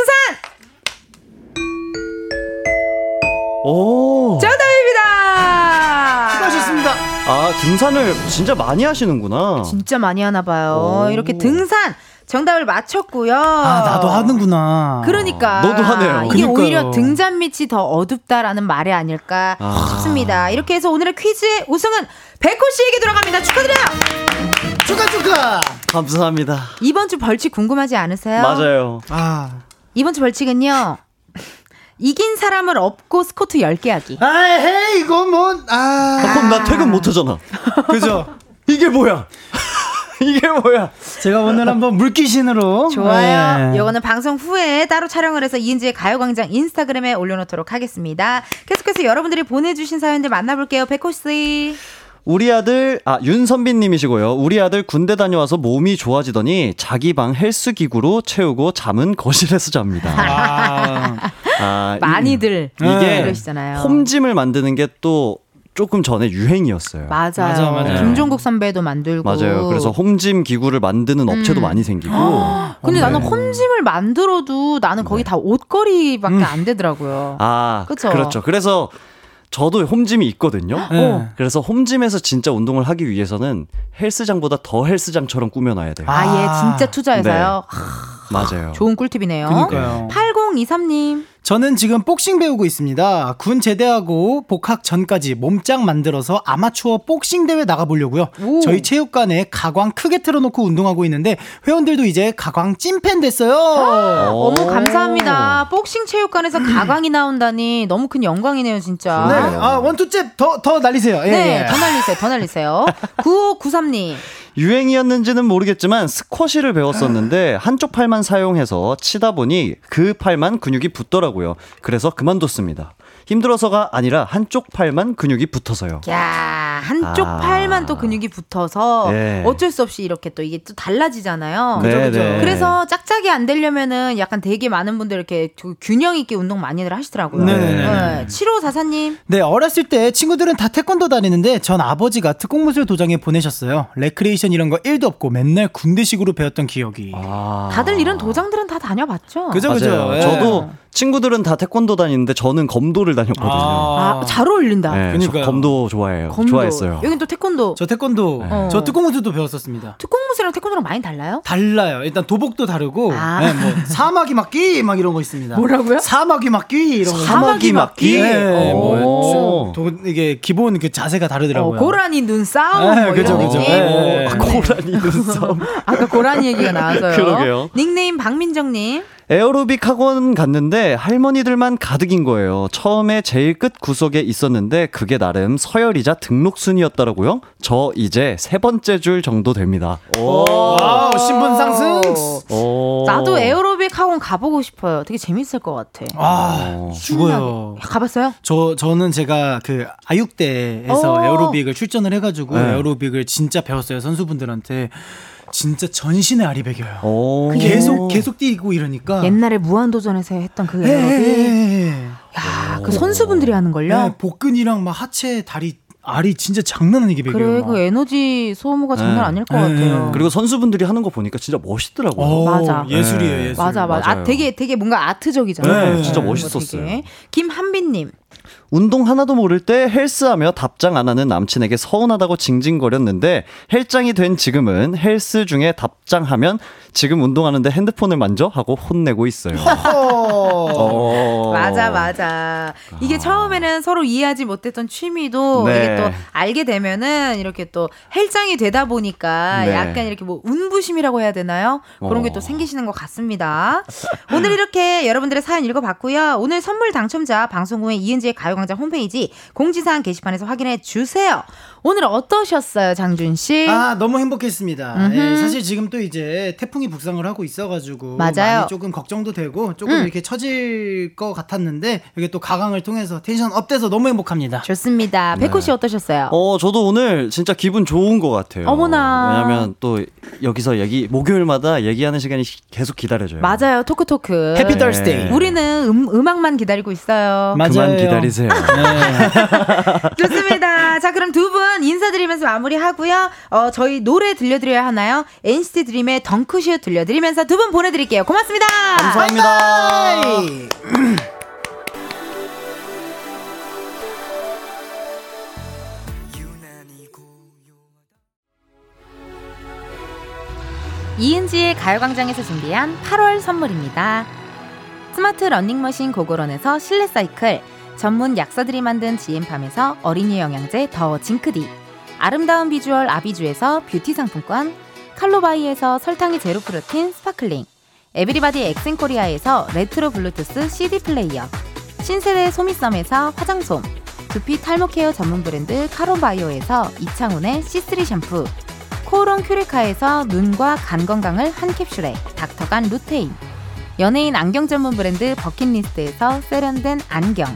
오. 정답입니다! 수고하셨습니다. 아 등산을 진짜 많이 하시는구나. 진짜 많이 하나 봐요. 오. 이렇게 등산! 정답을 맞췄고요. 아, 나도 하는구나. 그러니까 너도 하네요. 이게 그러니까요. 오히려 등잔 밑이 더 어둡다라는 말이 아닐까 아. 싶습니다. 이렇게 해서 오늘의 퀴즈의 우승은 백호 씨에게 돌아갑니다. 축하드려요. 축하, 축하! 감사합니다. 이번 주 벌칙 궁금하지 않으세요? 맞아요. 아. 이번 주 벌칙은요. 이긴 사람을 업고 스쿼트 10개 하기. 아, 헤이, 이거 뭐, 아. 그럼 나 퇴근 못 하잖아. 그죠? 이게 뭐야? 이게 뭐야? 제가 오늘 한번 물귀신으로. 좋아요. 네. 요거는 방송 후에 따로 촬영을 해서 이은지의 가요광장 인스타그램에 올려놓도록 하겠습니다. 계속해서 여러분들이 보내주신 사연들 만나볼게요. 백호 씨. 우리 아들 아 윤선빈님이시고요. 우리 아들 군대 다녀와서 몸이 좋아지더니 자기 방 헬스 기구로 채우고 잠은 거실에서 잡니다. 아, 아, 이- 많이들 이게 그러시잖아요. 홈짐을 만드는 게 또 조금 전에 유행이었어요. 맞아요. 맞아, 맞아요. 김종국 선배도 만들고. 맞아요. 그래서 홈짐 기구를 만드는 업체도 음. 많이 생기고. 근데 네. 나는 홈짐을 만들어도 나는 거의 다 옷걸이밖에 안 되더라고요. 아, 그쵸? 그렇죠. 그래서 저도 홈짐이 있거든요. 네. 그래서 홈짐에서 진짜 운동을 하기 위해서는 헬스장보다 더 헬스장처럼 꾸며놔야 돼요. 아, 예, 진짜 투자해서요. 맞아요. 좋은 꿀팁이네요. 그러니까요. 8023님. 저는 지금 복싱 배우고 있습니다. 군 제대하고 복학 전까지 몸짱 만들어서 아마추어 복싱 대회 나가보려고요. 오. 저희 체육관에 가광 크게 틀어놓고 운동하고 있는데 회원들도 이제 가광 찐팬 됐어요. 어머, 감사합니다. 복싱 체육관에서 가광이 나온다니 너무 큰 영광이네요, 진짜. 네, 아 원투잽 더 더 날리세요. 예, 네, 예. 더 날리세요, 더 날리세요. 9593님. 유행이었는지는 모르겠지만 스쿼시를 배웠었는데 한쪽 팔만 사용해서 치다 보니 그 팔만 근육이 붙더라고요. 그래서 그만뒀습니다. 힘들어서가 아니라 한쪽 팔만 근육이 붙어서요. 야 한쪽 아. 팔만 또 근육이 붙어서 네. 어쩔 수 없이 이렇게 또 이게 또 달라지잖아요. 네, 네. 그래서 짝짝이 안 되려면은 약간 되게 많은 분들 이렇게 그 균형 있게 운동 많이들 하시더라고요. 네네네. 7544님. 네, 어렸을 때 친구들은 다 태권도 다니는데 전 아버지가 특공무술 도장에 보내셨어요. 레크레이션 이런 거 1도 없고 맨날 군대식으로 배웠던 기억이. 아. 다들 이런 도장들은 다 다녀봤죠? 그죠. 그죠. 예. 저도 친구들은 다 태권도 다니는데 저는 검도를 다녔거든요. 아, 잘 어울린다. 네. 검도 좋아해요. 검도. 좋아했어요. 여긴 또 태권도. 저 태권도, 네. 저 특공무술도 배웠었습니다. 특공무술 홈스랑 태권도랑 많이 달라요? 달라요. 일단 도복도 다르고, 아. 네, 뭐 사마귀 맞기 막 이런 거 있습니다. 뭐라고요? 사마귀 맞기 이런 거. 사마귀 맞기? 네, 오. 뭐 도, 이게 기본 그 자세가 어, 다르더라고요. 고라니 눈 싸움. 네, 뭐 그죠, 그죠. 느낌? 네. 아, 고라니 눈 싸움. 아까 고라니 얘기가 나와서요. 그러게요. 닉네임 박민정님. 에어로빅 학원 갔는데 할머니들만 가득인 거예요. 처음에 제일 끝 구석에 있었는데 그게 나름 서열이자 등록 순이었더라고요. 저 이제 세 번째 줄 정도 됩니다. wow, 신분 상승. 오. 나도 에어로빅 학원 가보고 싶어요. 되게 재밌을 것 같아. 아, 죽어요. 가봤어요? 저 저는 제가 그 아육대에서 어. 에어로빅을 출전을 해가지고 네. 에어로빅을 진짜 배웠어요 선수분들한테 진짜 전신에 알이 배겨요. 오. 계속 계속 뛰고 이러니까. 옛날에 무한도전에서 했던 그 예, 예, 에어로빅. 예, 예. 야, 그 선수분들이 하는 걸요? 네, 복근이랑 막 하체, 다리, 알이 진짜 장난 아니게 배겨요. 그래, 막. 그 에너지 소모가 장난 네. 아닐 것 네. 같아요. 그리고 선수분들이 하는 거 보니까 진짜 멋있더라고요. 어, 맞아. 예술이에요, 네. 예술. 맞아, 맞아. 아. 되게, 되게 뭔가 아트적이잖아요. 네, 진짜 그런 거 멋있었어요. 김한빈님. 운동 하나도 모를 때 헬스하며 답장 안 하는 남친에게 서운하다고 징징거렸는데 헬장이 된 지금은 헬스 중에 답장하면 지금 운동하는데 핸드폰을 만져 하고 혼내고 있어요. 어. 맞아, 맞아. 이게 처음에는 서로 이해하지 못했던 취미도 네. 이게 또 알게 되면은 이렇게 또 헬장이 되다 보니까 네. 약간 이렇게 뭐 운부심이라고 해야 되나요? 그런 게또 어. 생기시는 것 같습니다. 오늘 이렇게 여러분들의 사연 읽어봤고요. 오늘 선물 당첨자 방송 후에 이은지의 가요광 장 홈페이지 공지사항 게시판에서 확인해 주세요. 오늘 어떠셨어요, 장준 씨? 아 너무 행복했습니다. 예, 사실 지금 또 이제 태풍이 북상을 하고 있어가지고 맞아요. 많이 조금 걱정도 되고 조금 음. 이렇게 처질 것 같았는데 이게 또 가광을 통해서 tension up돼서 너무 행복합니다. 좋습니다. 백호 씨 어떠셨어요? 어, 저도 오늘 진짜 기분 좋은 것 같아요. 어머나. 왜냐면 또 여기서 얘기, 목요일마다 얘기하는 시간이 계속 기다려져요. 맞아요, talk talk. happy 네. Thursday. 우리는 음, 음악만 기다리고 있어요. 맞아요. 그만 기다리세요. 좋습니다. 자, 그럼 두 분 인사드리면서 마무리하고요. 어, 저희 노래 들려드려야 하나요? NCT 드림의 덩크슛 들려드리면서 두 분 보내드릴게요. 고맙습니다. 감사합니다. 이은지의 가요광장에서 준비한 8월 선물입니다. 스마트 러닝머신 고고런에서 실내 사이클, 전문 약사들이 만든 지엠팜에서 어린이 영양제 더 징크디, 아름다운 비주얼 아비주에서 뷰티 상품권, 칼로바이에서 설탕이 제로 protein sparkling, 에브리바디 엑센코리아에서 레트로 블루투스 CD 플레이어, 신세대 소미썸에서 화장솜, 두피 탈모 care 전문 브랜드 카론바이오에서 이창훈의 C3 샴푸, 코오롱 큐레카에서 눈과 간 건강을 한 캡슐에 닥터간 루테인 연예인 안경 전문 브랜드 버킷리스트에서 세련된 안경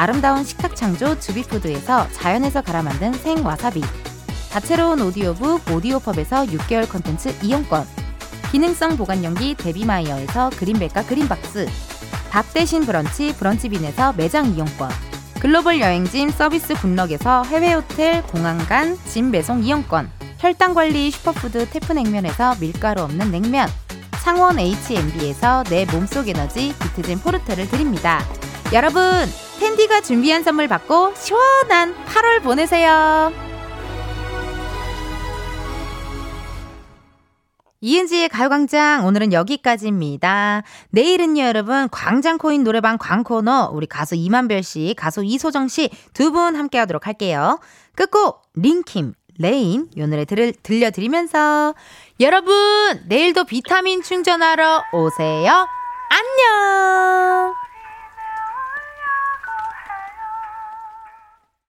아름다운 식탁 창조 주비푸드에서 자연에서 갈아 만든 생와사비. 다채로운 오디오북 오디오펍에서 6개월 컨텐츠 이용권. 기능성 보관용기 데비마이어에서 그린백과 그린박스. 밥 대신 브런치 브런치빈에서 매장 이용권. 글로벌 여행짐 서비스 굿럭에서 해외 호텔 공항간 짐 배송 이용권. 혈당관리 슈퍼푸드 태프냉면에서 밀가루 없는 냉면. 창원 H&B에서 내 몸속 에너지 비트젠 포르테를 드립니다. 여러분 텐디가 준비한 선물 받고 시원한 8월 보내세요 이은지의 가요광장 오늘은 여기까지입니다. 내일은요 여러분 광장코인 노래방 광코노 우리 가수 임한별 씨 가수 이소정 씨 두 분 함께하도록 할게요. 끝곡 링킴 레인 요 노래 들, 들려드리면서 여러분 내일도 비타민 충전하러 오세요. 안녕.